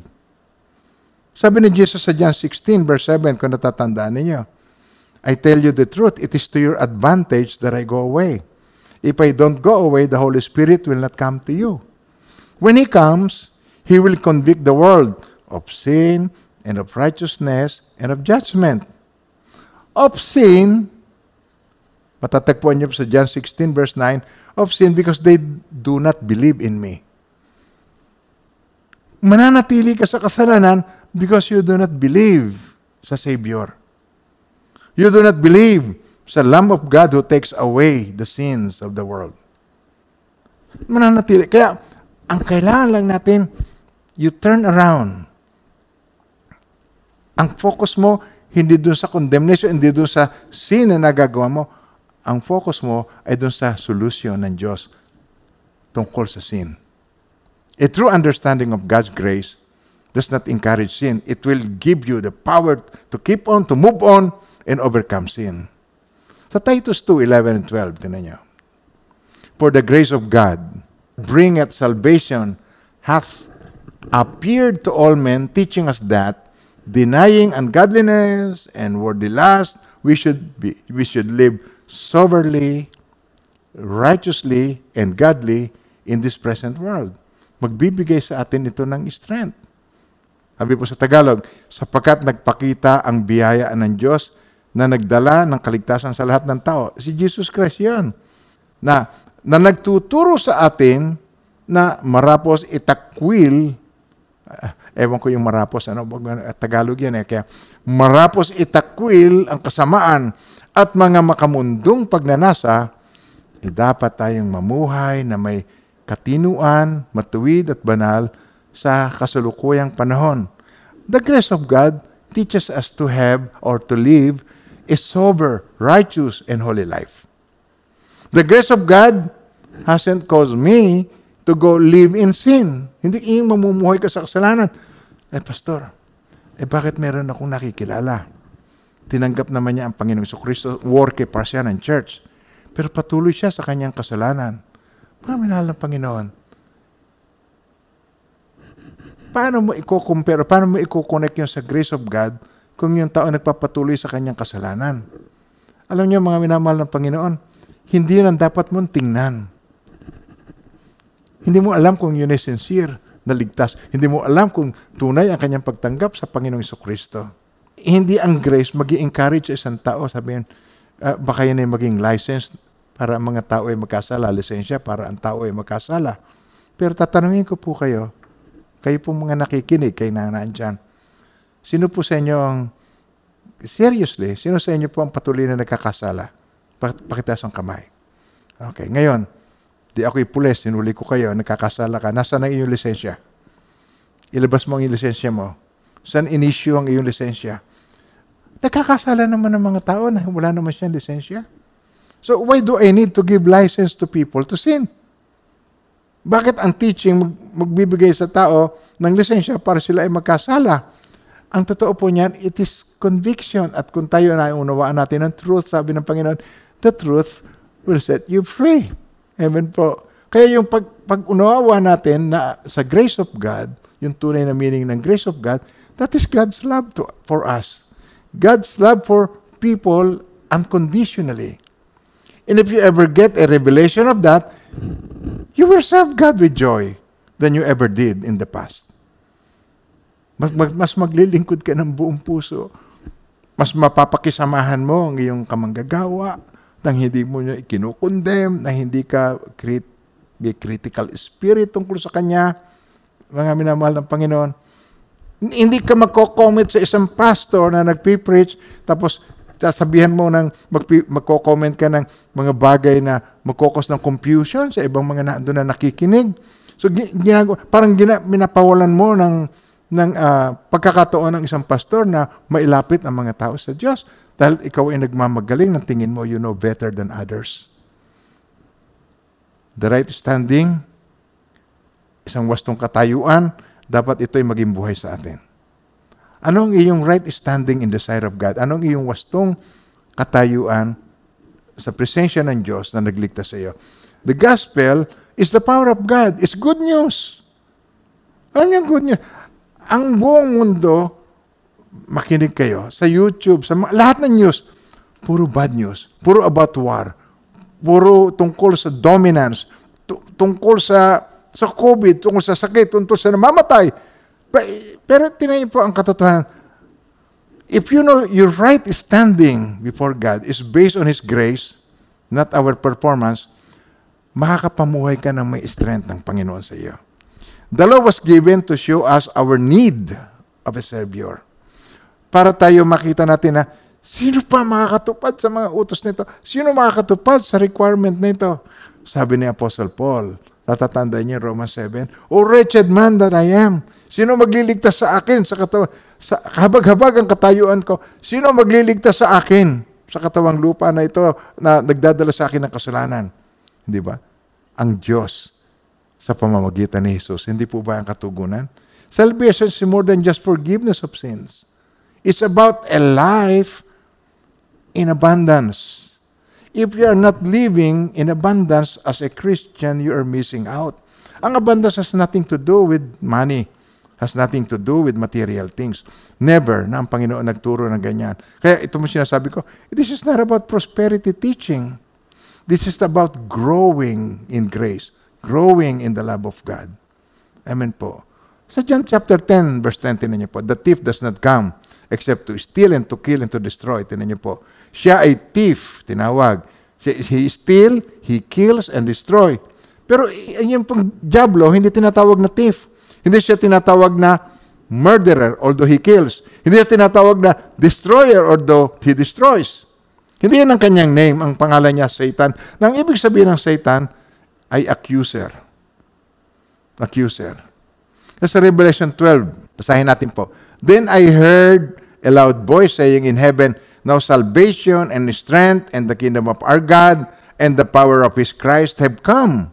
Sabi ni Jesus sa John 16 verse 7, kung natatandaan ninyo, I tell you the truth, it is to your advantage that I go away. If I don't go away, the Holy Spirit will not come to you. When He comes, He will convict the world of sin and of righteousness and of judgment. Of sin, matatagpuan niyo sa John 16 verse 9, of sin because they do not believe in me. Mananatili ka sa kasalanan because you do not believe sa Savior. You do not believe sa Lamb of God who takes away the sins of the world. Mananatili. Kaya, ang kailangan lang natin, you turn around. Ang focus mo, hindi dun sa condemnation, hindi dun sa sin na nagagawa mo. Ang focus mo ay dun sa solution ng Diyos tungkol sa sin. A true understanding of God's grace does not encourage sin. It will give you the power to keep on, to move on, and overcome sin. Sa Titus 2, 11 and 12, tinan nyo. For the grace of God, bring at salvation, hath appeared to all men, teaching us that, denying ungodliness and worldly lust, we should, be, we should live soberly, righteously, and godly in this present world magbibigay sa atin ito ng strength. Sabi po sa Tagalog, sapagkat nagpakita ang biyaya ng Diyos na nagdala ng kaligtasan sa lahat ng tao. Si Jesus Christ yan. Na, na nagtuturo sa atin na marapos itakwil ah, ewan ko yung marapos ano bag- Tagalog yan eh kaya marapos itakwil ang kasamaan at mga makamundong pagnanasa eh, dapat tayong mamuhay na may katinuan, matuwid at banal sa kasalukuyang panahon. The grace of God teaches us to have or to live a sober, righteous, and holy life. The grace of God hasn't caused me to go live in sin. Hindi yung mamumuhay ka sa kasalanan. Eh, pastor, eh bakit meron akong nakikilala? Tinanggap naman niya ang Panginoong Kristo, worker siya ng church. Pero patuloy siya sa kanyang kasalanan. Mga minahal ng Panginoon. Paano mo i-compare, paano mo i-connect yun sa grace of God kung yung tao nagpapatuloy sa kanyang kasalanan? Alam niyo mga minamahal ng Panginoon, hindi yun ang dapat mong tingnan. Hindi mo alam kung yun ay sincere na ligtas. Hindi mo alam kung tunay ang kanyang pagtanggap sa Panginoong Kristo. Hindi ang grace mag encourage sa isang tao, sabihin, uh, baka yan ay maging license para ang mga tao ay magkasala, lisensya para ang tao ay magkasala. Pero tatanungin ko po kayo, kayo po mga nakikinig kay nanaan dyan, sino po sa inyo ang, seriously, sino sa inyo po ang patuloy na nagkakasala? Pakitaas ang kamay. Okay, ngayon, di ako'y pulis, sinuli ko kayo, nagkakasala ka, nasa na iyong lisensya? Ilabas mo ang iyong lisensya mo. Saan in-issue ang iyong lisensya? Nagkakasala naman ng mga tao na wala naman siyang lisensya. So why do I need to give license to people to sin? Bakit ang teaching mag- magbibigay sa tao ng lisensya para sila ay magkasala? Ang totoo po niyan, it is conviction. At kung tayo na unawaan natin ang truth, sabi ng Panginoon, the truth will set you free. Amen po. Kaya yung pag, pag-unawa natin na sa grace of God, yung tunay na meaning ng grace of God, that is God's love to, for us. God's love for people unconditionally. And if you ever get a revelation of that, you will serve God with joy than you ever did in the past. Mas, mag, mas maglilingkod ka ng buong puso. Mas mapapakisamahan mo ang iyong kamanggagawa nang hindi mo niya ikinukondem, na hindi ka crit, may critical spirit tungkol sa Kanya, mga minamahal ng Panginoon. Hindi ka magko-comment sa isang pastor na nagpipreach, tapos sasabihan mo ng magko-comment ka ng mga bagay na magkokos ng confusion sa ibang mga na, doon na nakikinig. So ginagawa, parang gina, minapawalan mo ng ng uh, pagkakataon ng isang pastor na mailapit ang mga tao sa Diyos dahil ikaw ay nagmamagaling ng tingin mo you know better than others. The right standing, isang wastong katayuan, dapat ito'y maging buhay sa atin. Anong iyong right standing in the sight of God? Anong iyong wastong katayuan sa presensya ng Diyos na nagligtas sa iyo? The gospel is the power of God. It's good news. Ano yung good news? Ang buong mundo, makinig kayo, sa YouTube, sa lahat ng news, puro bad news. Puro about war. Puro tungkol sa dominance. Tungkol sa sa COVID, tungkol sa sakit, tungkol sa namamatay pero tinayin po ang katotohanan. If you know your right standing before God is based on His grace, not our performance, makakapamuhay ka ng may strength ng Panginoon sa iyo. The law was given to show us our need of a Savior. Para tayo makita natin na sino pa makakatupad sa mga utos nito? Sino makakatupad sa requirement nito? Sabi ni Apostle Paul, natatandaan niya Romans 7, O wretched man that I am, Sino magliligtas sa akin sa katawan? Sa habag-habag ang katayuan ko. Sino magliligtas sa akin sa katawang lupa na ito na nagdadala sa akin ng kasalanan? Hindi ba? Ang Diyos sa pamamagitan ni Jesus. Hindi po ba ang katugunan? Salvation is more than just forgiveness of sins. It's about a life in abundance. If you are not living in abundance as a Christian, you are missing out. Ang abundance has nothing to do with money has nothing to do with material things. Never na ang Panginoon nagturo ng ganyan. Kaya ito mo sinasabi ko, this is not about prosperity teaching. This is about growing in grace, growing in the love of God. Amen po. Sa John chapter 10, verse 10, tinan niyo po, the thief does not come except to steal and to kill and to destroy. Tinan niyo po. Siya ay thief, tinawag. He steal, he kills, and destroy. Pero yung pang Diablo, hindi tinatawag na thief. Hindi siya tinatawag na murderer, although he kills. Hindi siya tinatawag na destroyer, although he destroys. Hindi yan ang kanyang name. Ang pangalan niya, Satan. Nang ibig sabihin ng Satan ay accuser. Accuser. Sa Revelation 12, basahin natin po. Then I heard a loud voice saying in heaven, Now salvation and strength and the kingdom of our God and the power of his Christ have come.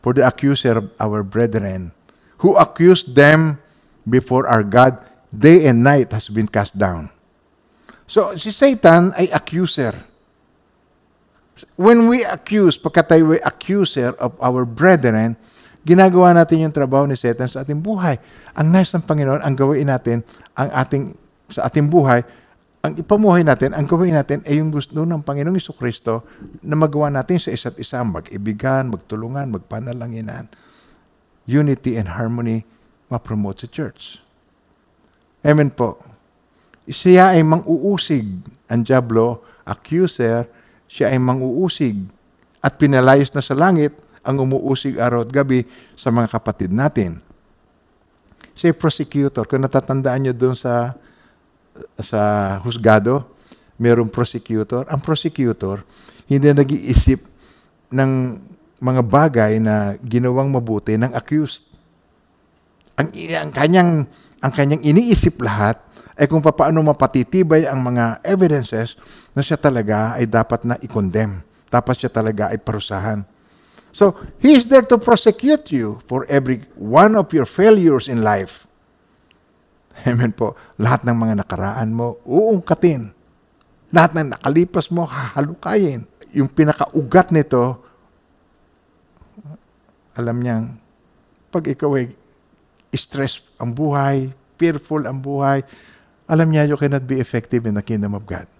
For the accuser of our brethren, who accused them before our God day and night has been cast down. So, si Satan ay accuser. When we accuse, pagka tayo ay accuser of our brethren, ginagawa natin yung trabaho ni Satan sa ating buhay. Ang nice ng Panginoon, ang gawin natin, ang ating, sa ating buhay, ang ipamuhay natin, ang gawin natin ay yung gusto ng Panginoong Iso Kristo na magawa natin sa isa't isa, mag-ibigan, magtulungan, magpanalanginan. Unity and harmony ma-promote sa church. Amen po. Siya ay mang-uusig. Ang Diablo, accuser, siya ay mang-uusig. At pinalayos na sa langit ang umuusig araw at gabi sa mga kapatid natin. Siya prosecutor. Kung natatandaan nyo doon sa sa husgado, mayroong prosecutor. Ang prosecutor, hindi nag-iisip ng mga bagay na ginawang mabuti ng accused. Ang, ang kanyang ang kanyang iniisip lahat ay kung paano mapatitibay ang mga evidences na siya talaga ay dapat na i-condemn. Dapat siya talaga ay parusahan. So, He is there to prosecute you for every one of your failures in life. Amen po. Lahat ng mga nakaraan mo, uungkatin. Lahat ng nakalipas mo, hahalukayin. Yung pinakaugat nito, alam niyang, pag ikaw ay stress ang buhay, fearful ang buhay, alam niya you cannot be effective in the kingdom of God.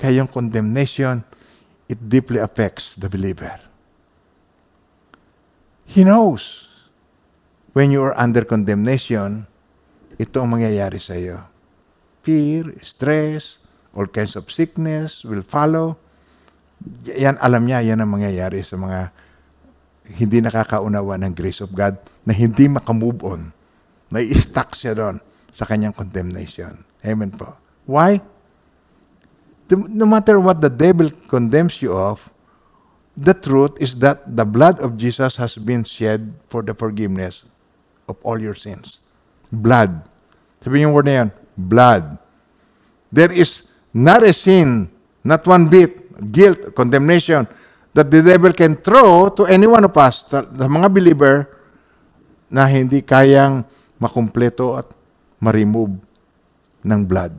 Kaya yung condemnation, it deeply affects the believer. He knows when you are under condemnation, ito ang mangyayari sa iyo. Fear, stress, all kinds of sickness will follow. Yan, alam niya, yan ang mangyayari sa mga hindi nakakaunawa ng grace of God na hindi makamove on. Na stuck siya doon sa kanyang condemnation. Amen po. Why? No matter what the devil condemns you of, the truth is that the blood of Jesus has been shed for the forgiveness of all your sins. Blood. Sabihin yung word na yan, blood. There is not a sin, not one bit, guilt, condemnation, that the devil can throw to any one of us, the mga believer, na hindi kayang makumpleto at ma-remove ng blood.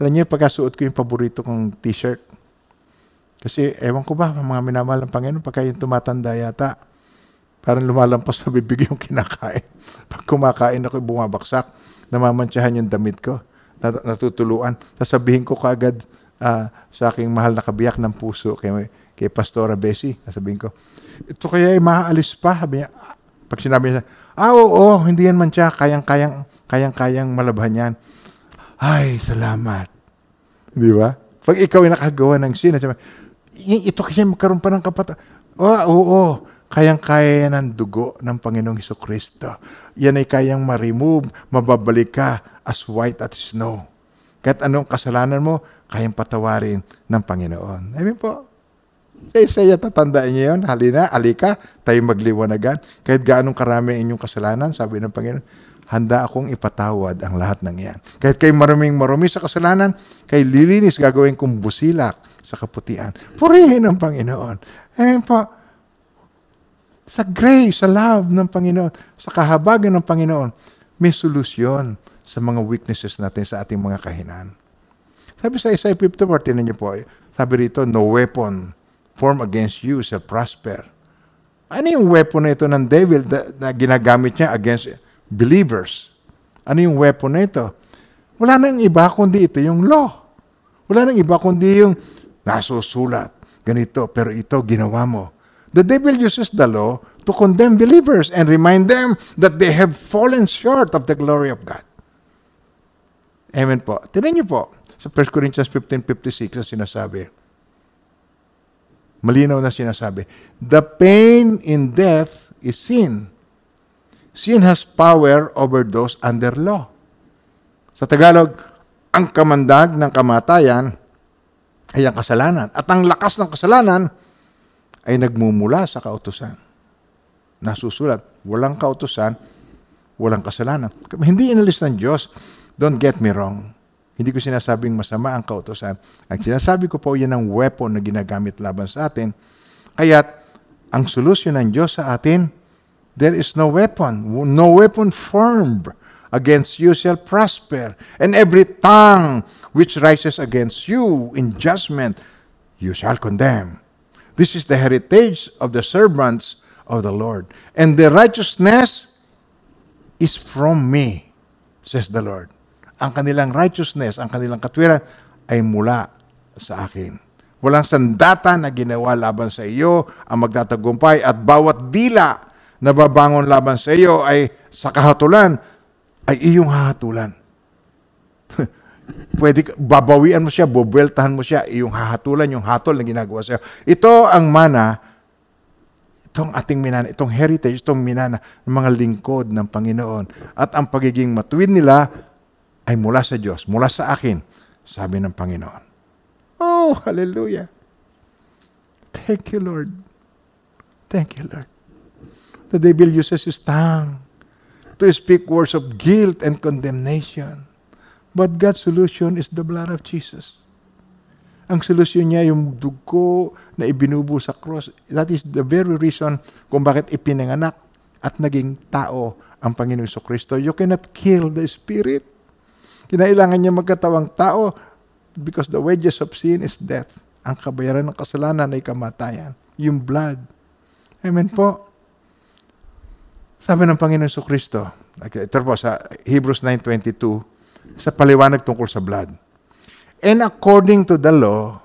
Alam niyo, pagkasuot ko yung paborito kong t-shirt, kasi ewan ko ba, mga minamahal ng Panginoon, pagka yung tumatanda yata, parang lumalampas sa bibig yung kinakain. Pag kumakain ako, bumabaksak, namamantsahan yung damit ko, nat- natutuluan. Sasabihin ko kaagad ah, sa aking mahal na kabiyak ng puso kay, kay Pastora Bessie. Sasabihin ko, ito kaya ay maaalis pa. Sabi niya, pag sinabi niya, ah, oo, hindi yan mantsa, kayang-kayang, kayang-kayang malabhan yan. Ay, salamat. Di ba? Pag ikaw ay nakagawa ng sin, sabi, "Y- ito kasi magkaroon pa ng kapata. Oh, oo, kayang-kaya yan ng dugo ng Panginoong Heso Kristo. Yan ay kayang ma-remove, mababalik ka as white as snow. Kahit anong kasalanan mo, kayang patawarin ng Panginoon. Amen po. Kaya saya tatandaan niyo yun. Halina, alika, tayo magliwanagan. Kahit gaanong karami ang inyong kasalanan, sabi ng Panginoon, handa akong ipatawad ang lahat ng iyan. Kahit kayo maruming marumi sa kasalanan, kay lilinis gagawin kong busilak sa kaputian. Purihin ang Panginoon. Amen po. Sa grace, sa love ng Panginoon, sa kahabagan ng Panginoon, may solusyon sa mga weaknesses natin sa ating mga kahinaan. Sabi sa Isaiah 54, tinan niyo po, sabi rito, no weapon formed against you shall prosper. Ano yung weapon na ito ng devil na, na ginagamit niya against believers? Ano yung weapon na ito? Wala nang iba kundi ito yung law. Wala nang iba kundi yung nasusulat, ganito, pero ito ginawa mo. The devil uses the law to condemn believers and remind them that they have fallen short of the glory of God. Amen po. Tinan niyo po, sa 1 Corinthians 15.56 ang sinasabi. malinaw na sinasabi, the pain in death is sin. Sin has power over those under law. Sa Tagalog, ang kamandag ng kamatayan ay ang kasalanan. At ang lakas ng kasalanan ay nagmumula sa kautusan. Nasusulat, walang kautusan, walang kasalanan. Hindi inalis ng Diyos. Don't get me wrong. Hindi ko sinasabing masama ang kautosan. Ang sinasabi ko po, yan ang weapon na ginagamit laban sa atin. Kaya't, ang solusyon ng Diyos sa atin, there is no weapon. No weapon formed against you shall prosper. And every tongue which rises against you in judgment, you shall condemn. This is the heritage of the servants of the Lord. And the righteousness is from me, says the Lord ang kanilang righteousness, ang kanilang katwiran ay mula sa akin. Walang sandata na ginawa laban sa iyo ang magtatagumpay at bawat dila na babangon laban sa iyo ay sa kahatulan ay iyong hahatulan. Pwede, babawian mo siya, bubweltahan mo siya, iyong hahatulan, yung hatol na ginagawa sa iyo. Ito ang mana, itong ating minana, itong heritage, itong minana ng mga lingkod ng Panginoon. At ang pagiging matuwid nila ay mula sa Diyos, mula sa akin, sabi ng Panginoon. Oh, hallelujah. Thank you, Lord. Thank you, Lord. The devil uses his tongue to speak words of guilt and condemnation. But God's solution is the blood of Jesus. Ang solusyon niya yung dugo na ibinubo sa cross. That is the very reason kung bakit ipinanganak at naging tao ang Panginoon Kristo. You cannot kill the Spirit. Kinailangan niya magkatawang tao because the wages of sin is death. Ang kabayaran ng kasalanan ay kamatayan. Yung blood. Amen po. Sabi ng Panginoon sa Kristo, ito po sa Hebrews 9.22, sa paliwanag tungkol sa blood. And according to the law,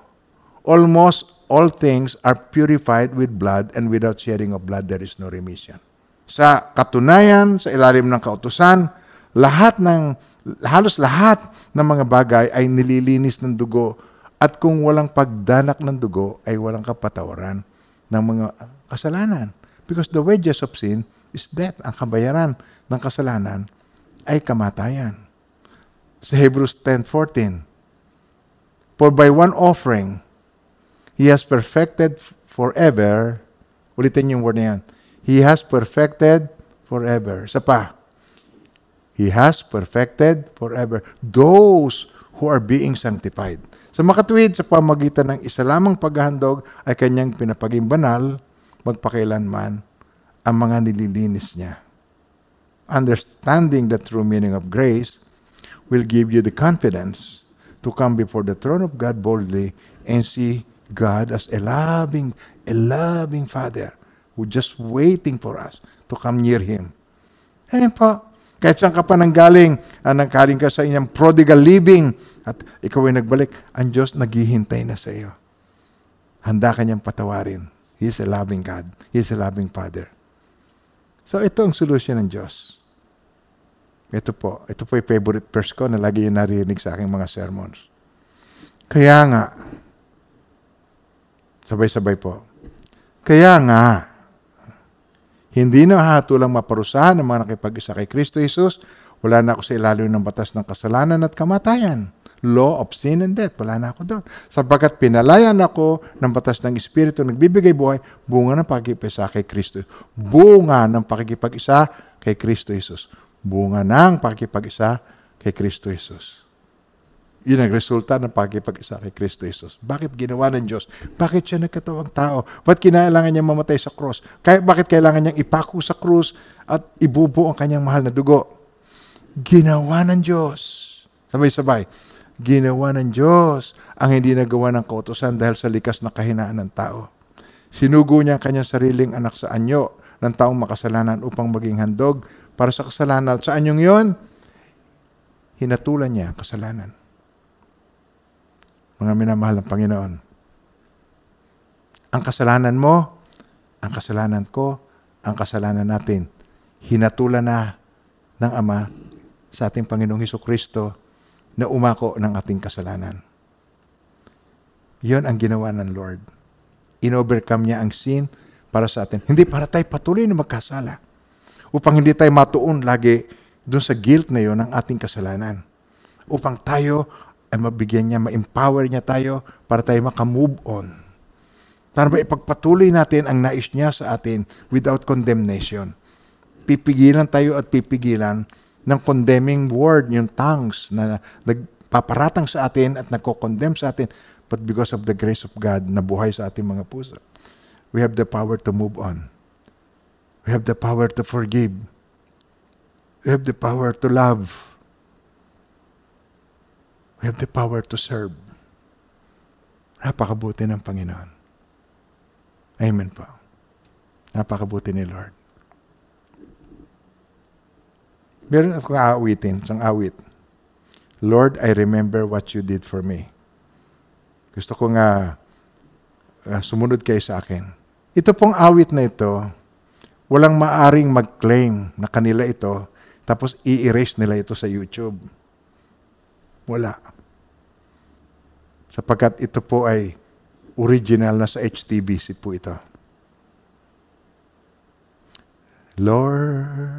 almost all things are purified with blood and without shedding of blood there is no remission. Sa katunayan, sa ilalim ng kautusan, lahat ng halos lahat ng mga bagay ay nililinis ng dugo at kung walang pagdanak ng dugo ay walang kapatawaran ng mga kasalanan. Because the wages of sin is death. Ang kabayaran ng kasalanan ay kamatayan. Sa Hebrews 10.14, For by one offering, He has perfected forever, ulitin yung word na yan, He has perfected forever. Sa pa, He has perfected forever those who are being sanctified. Sa makatuwid sa pamagitan ng isa lamang paghahandog ay kanyang pinapaging banal magpakailanman ang mga nililinis niya. Understanding the true meaning of grace will give you the confidence to come before the throne of God boldly and see God as a loving, a loving Father who just waiting for us to come near Him. Amen po. Kahit saan ka pa nanggaling, ah, nanggaling ka sa inyong prodigal living, at ikaw ay nagbalik, ang Diyos naghihintay na sa iyo. Handa ka niyang patawarin. He is a loving God. He is a loving Father. So ito ang solusyon ng Diyos. Ito po. Ito po yung favorite verse ko na lagi yung narinig sa aking mga sermons. Kaya nga, sabay-sabay po. Kaya nga, hindi na hatulang maparusahan ng mga nakipag-isa kay Kristo Jesus. Wala na ako sa ilalim ng batas ng kasalanan at kamatayan. Law of sin and death. Wala na ako doon. Sapagkat pinalayan ako ng batas ng Espiritu nagbibigay buhay, bunga ng pakikipag-isa kay Kristo. Bunga ng pakikipag-isa kay Kristo Jesus. Bunga ng pakikipag-isa kay Kristo Jesus. Yun ang resulta ng pagkipag-isa kay Kristo Jesus. Bakit ginawa ng Diyos? Bakit siya nagkatawang tao? Ba't kinailangan niya mamatay sa krus? Kaya, bakit kailangan niyang ipako sa krus at ibubo ang kanyang mahal na dugo? Ginawa ng Diyos. Sabay-sabay. Ginawa ng Diyos ang hindi nagawa ng kautosan dahil sa likas na kahinaan ng tao. Sinugo niya ang kanyang sariling anak sa anyo ng taong makasalanan upang maging handog para sa kasalanan. Sa anyong yon, hinatulan niya ang kasalanan mga minamahal ng Panginoon. Ang kasalanan mo, ang kasalanan ko, ang kasalanan natin, hinatulan na ng Ama sa ating Panginoong Heso Kristo na umako ng ating kasalanan. Yon ang ginawa ng Lord. inovercome niya ang sin para sa atin. Hindi para tayo patuloy na magkasala. Upang hindi tayo matuon lagi doon sa guilt na yon ng ating kasalanan. Upang tayo ay mabigyan niya, ma-empower niya tayo para tayo makamove on. Para maipagpatuloy natin ang nais niya sa atin without condemnation. Pipigilan tayo at pipigilan ng condemning word, yung tongues na nagpaparatang sa atin at nagko-condemn sa atin. But because of the grace of God na buhay sa ating mga puso, we have the power to move on. We have the power to forgive. We have the power to love. We have the power to serve. Napakabuti ng Panginoon. Amen po. Napakabuti ni Lord. Meron akong aawitin, isang awit. Lord, I remember what you did for me. Gusto ko nga uh, sumunod kayo sa akin. Ito pong awit na ito, walang maaring mag-claim na kanila ito, tapos i-erase nila ito sa YouTube. Wala. Sapagkat ito po ay original na sa HTBC po ito. Lord,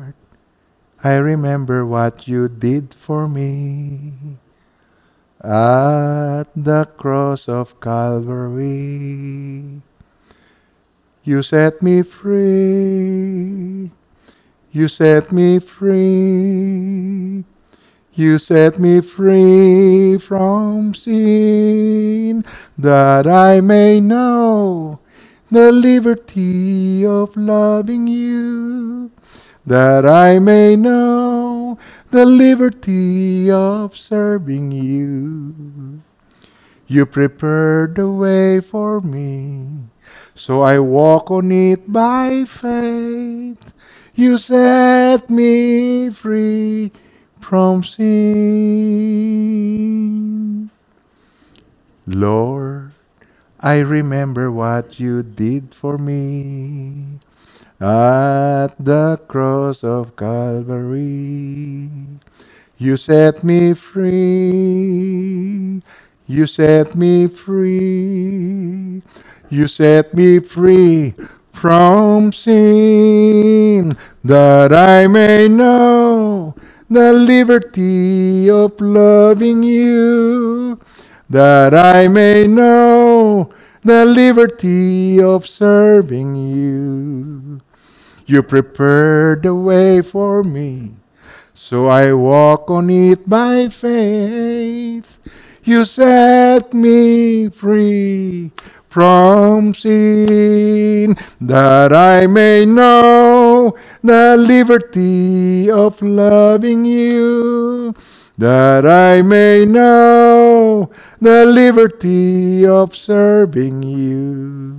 I remember what you did for me at the cross of Calvary. You set me free. You set me free. You set me free from sin that I may know the liberty of loving you that I may know the liberty of serving you. You prepared the way for me, so I walk on it by faith. You set me free from sin. Lord, I remember what you did for me at the cross of Calvary. You set me free. You set me free. You set me free from sin that I may know the liberty of loving you, that I may know the liberty of serving you. You prepared the way for me, so I walk on it by faith. You set me free from sin, that I may know the liberty of loving you, that I may know the liberty of serving you.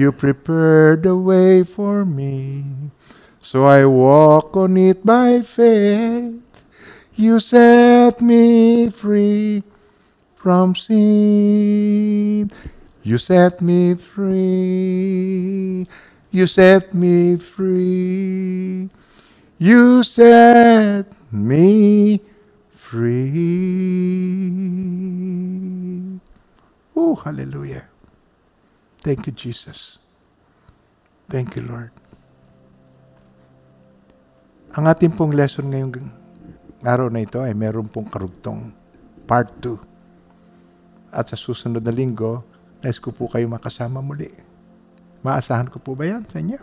You prepared the way for me, so I walk on it by faith. You set me free from sin. You set me free. You set me free. You set me free. Oh, hallelujah. Thank you, Jesus. Thank you, Lord. Ang ating pong lesson ngayong araw na ito ay meron pong karugtong part 2. At sa susunod na linggo, nais ko po kayo makasama muli. Maasahan ko po ba yan sa inyo?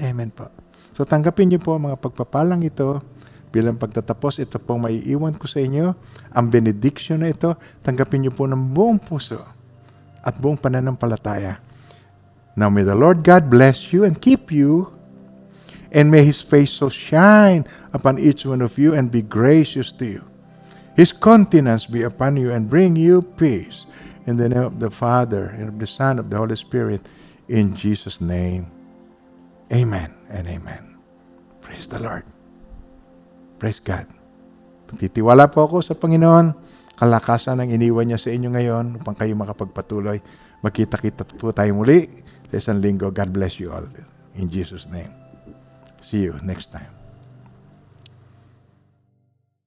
Amen po. So tanggapin niyo po ang mga pagpapalang ito bilang pagtatapos. Ito pong maiiwan ko sa inyo. Ang benediction na ito, tanggapin niyo po ng buong puso at buong pananampalataya. Now may the Lord God bless you and keep you, and may His face so shine upon each one of you and be gracious to you. His countenance be upon you and bring you peace. In the name of the Father, and of the Son, of the Holy Spirit, in Jesus' name. Amen and amen. Praise the Lord. Praise God. Titiwala po ako sa Panginoon kalakasan ang iniwan niya sa inyo ngayon upang kayo makapagpatuloy. Magkita-kita po tayo muli sa isang linggo. God bless you all. In Jesus' name. See you next time.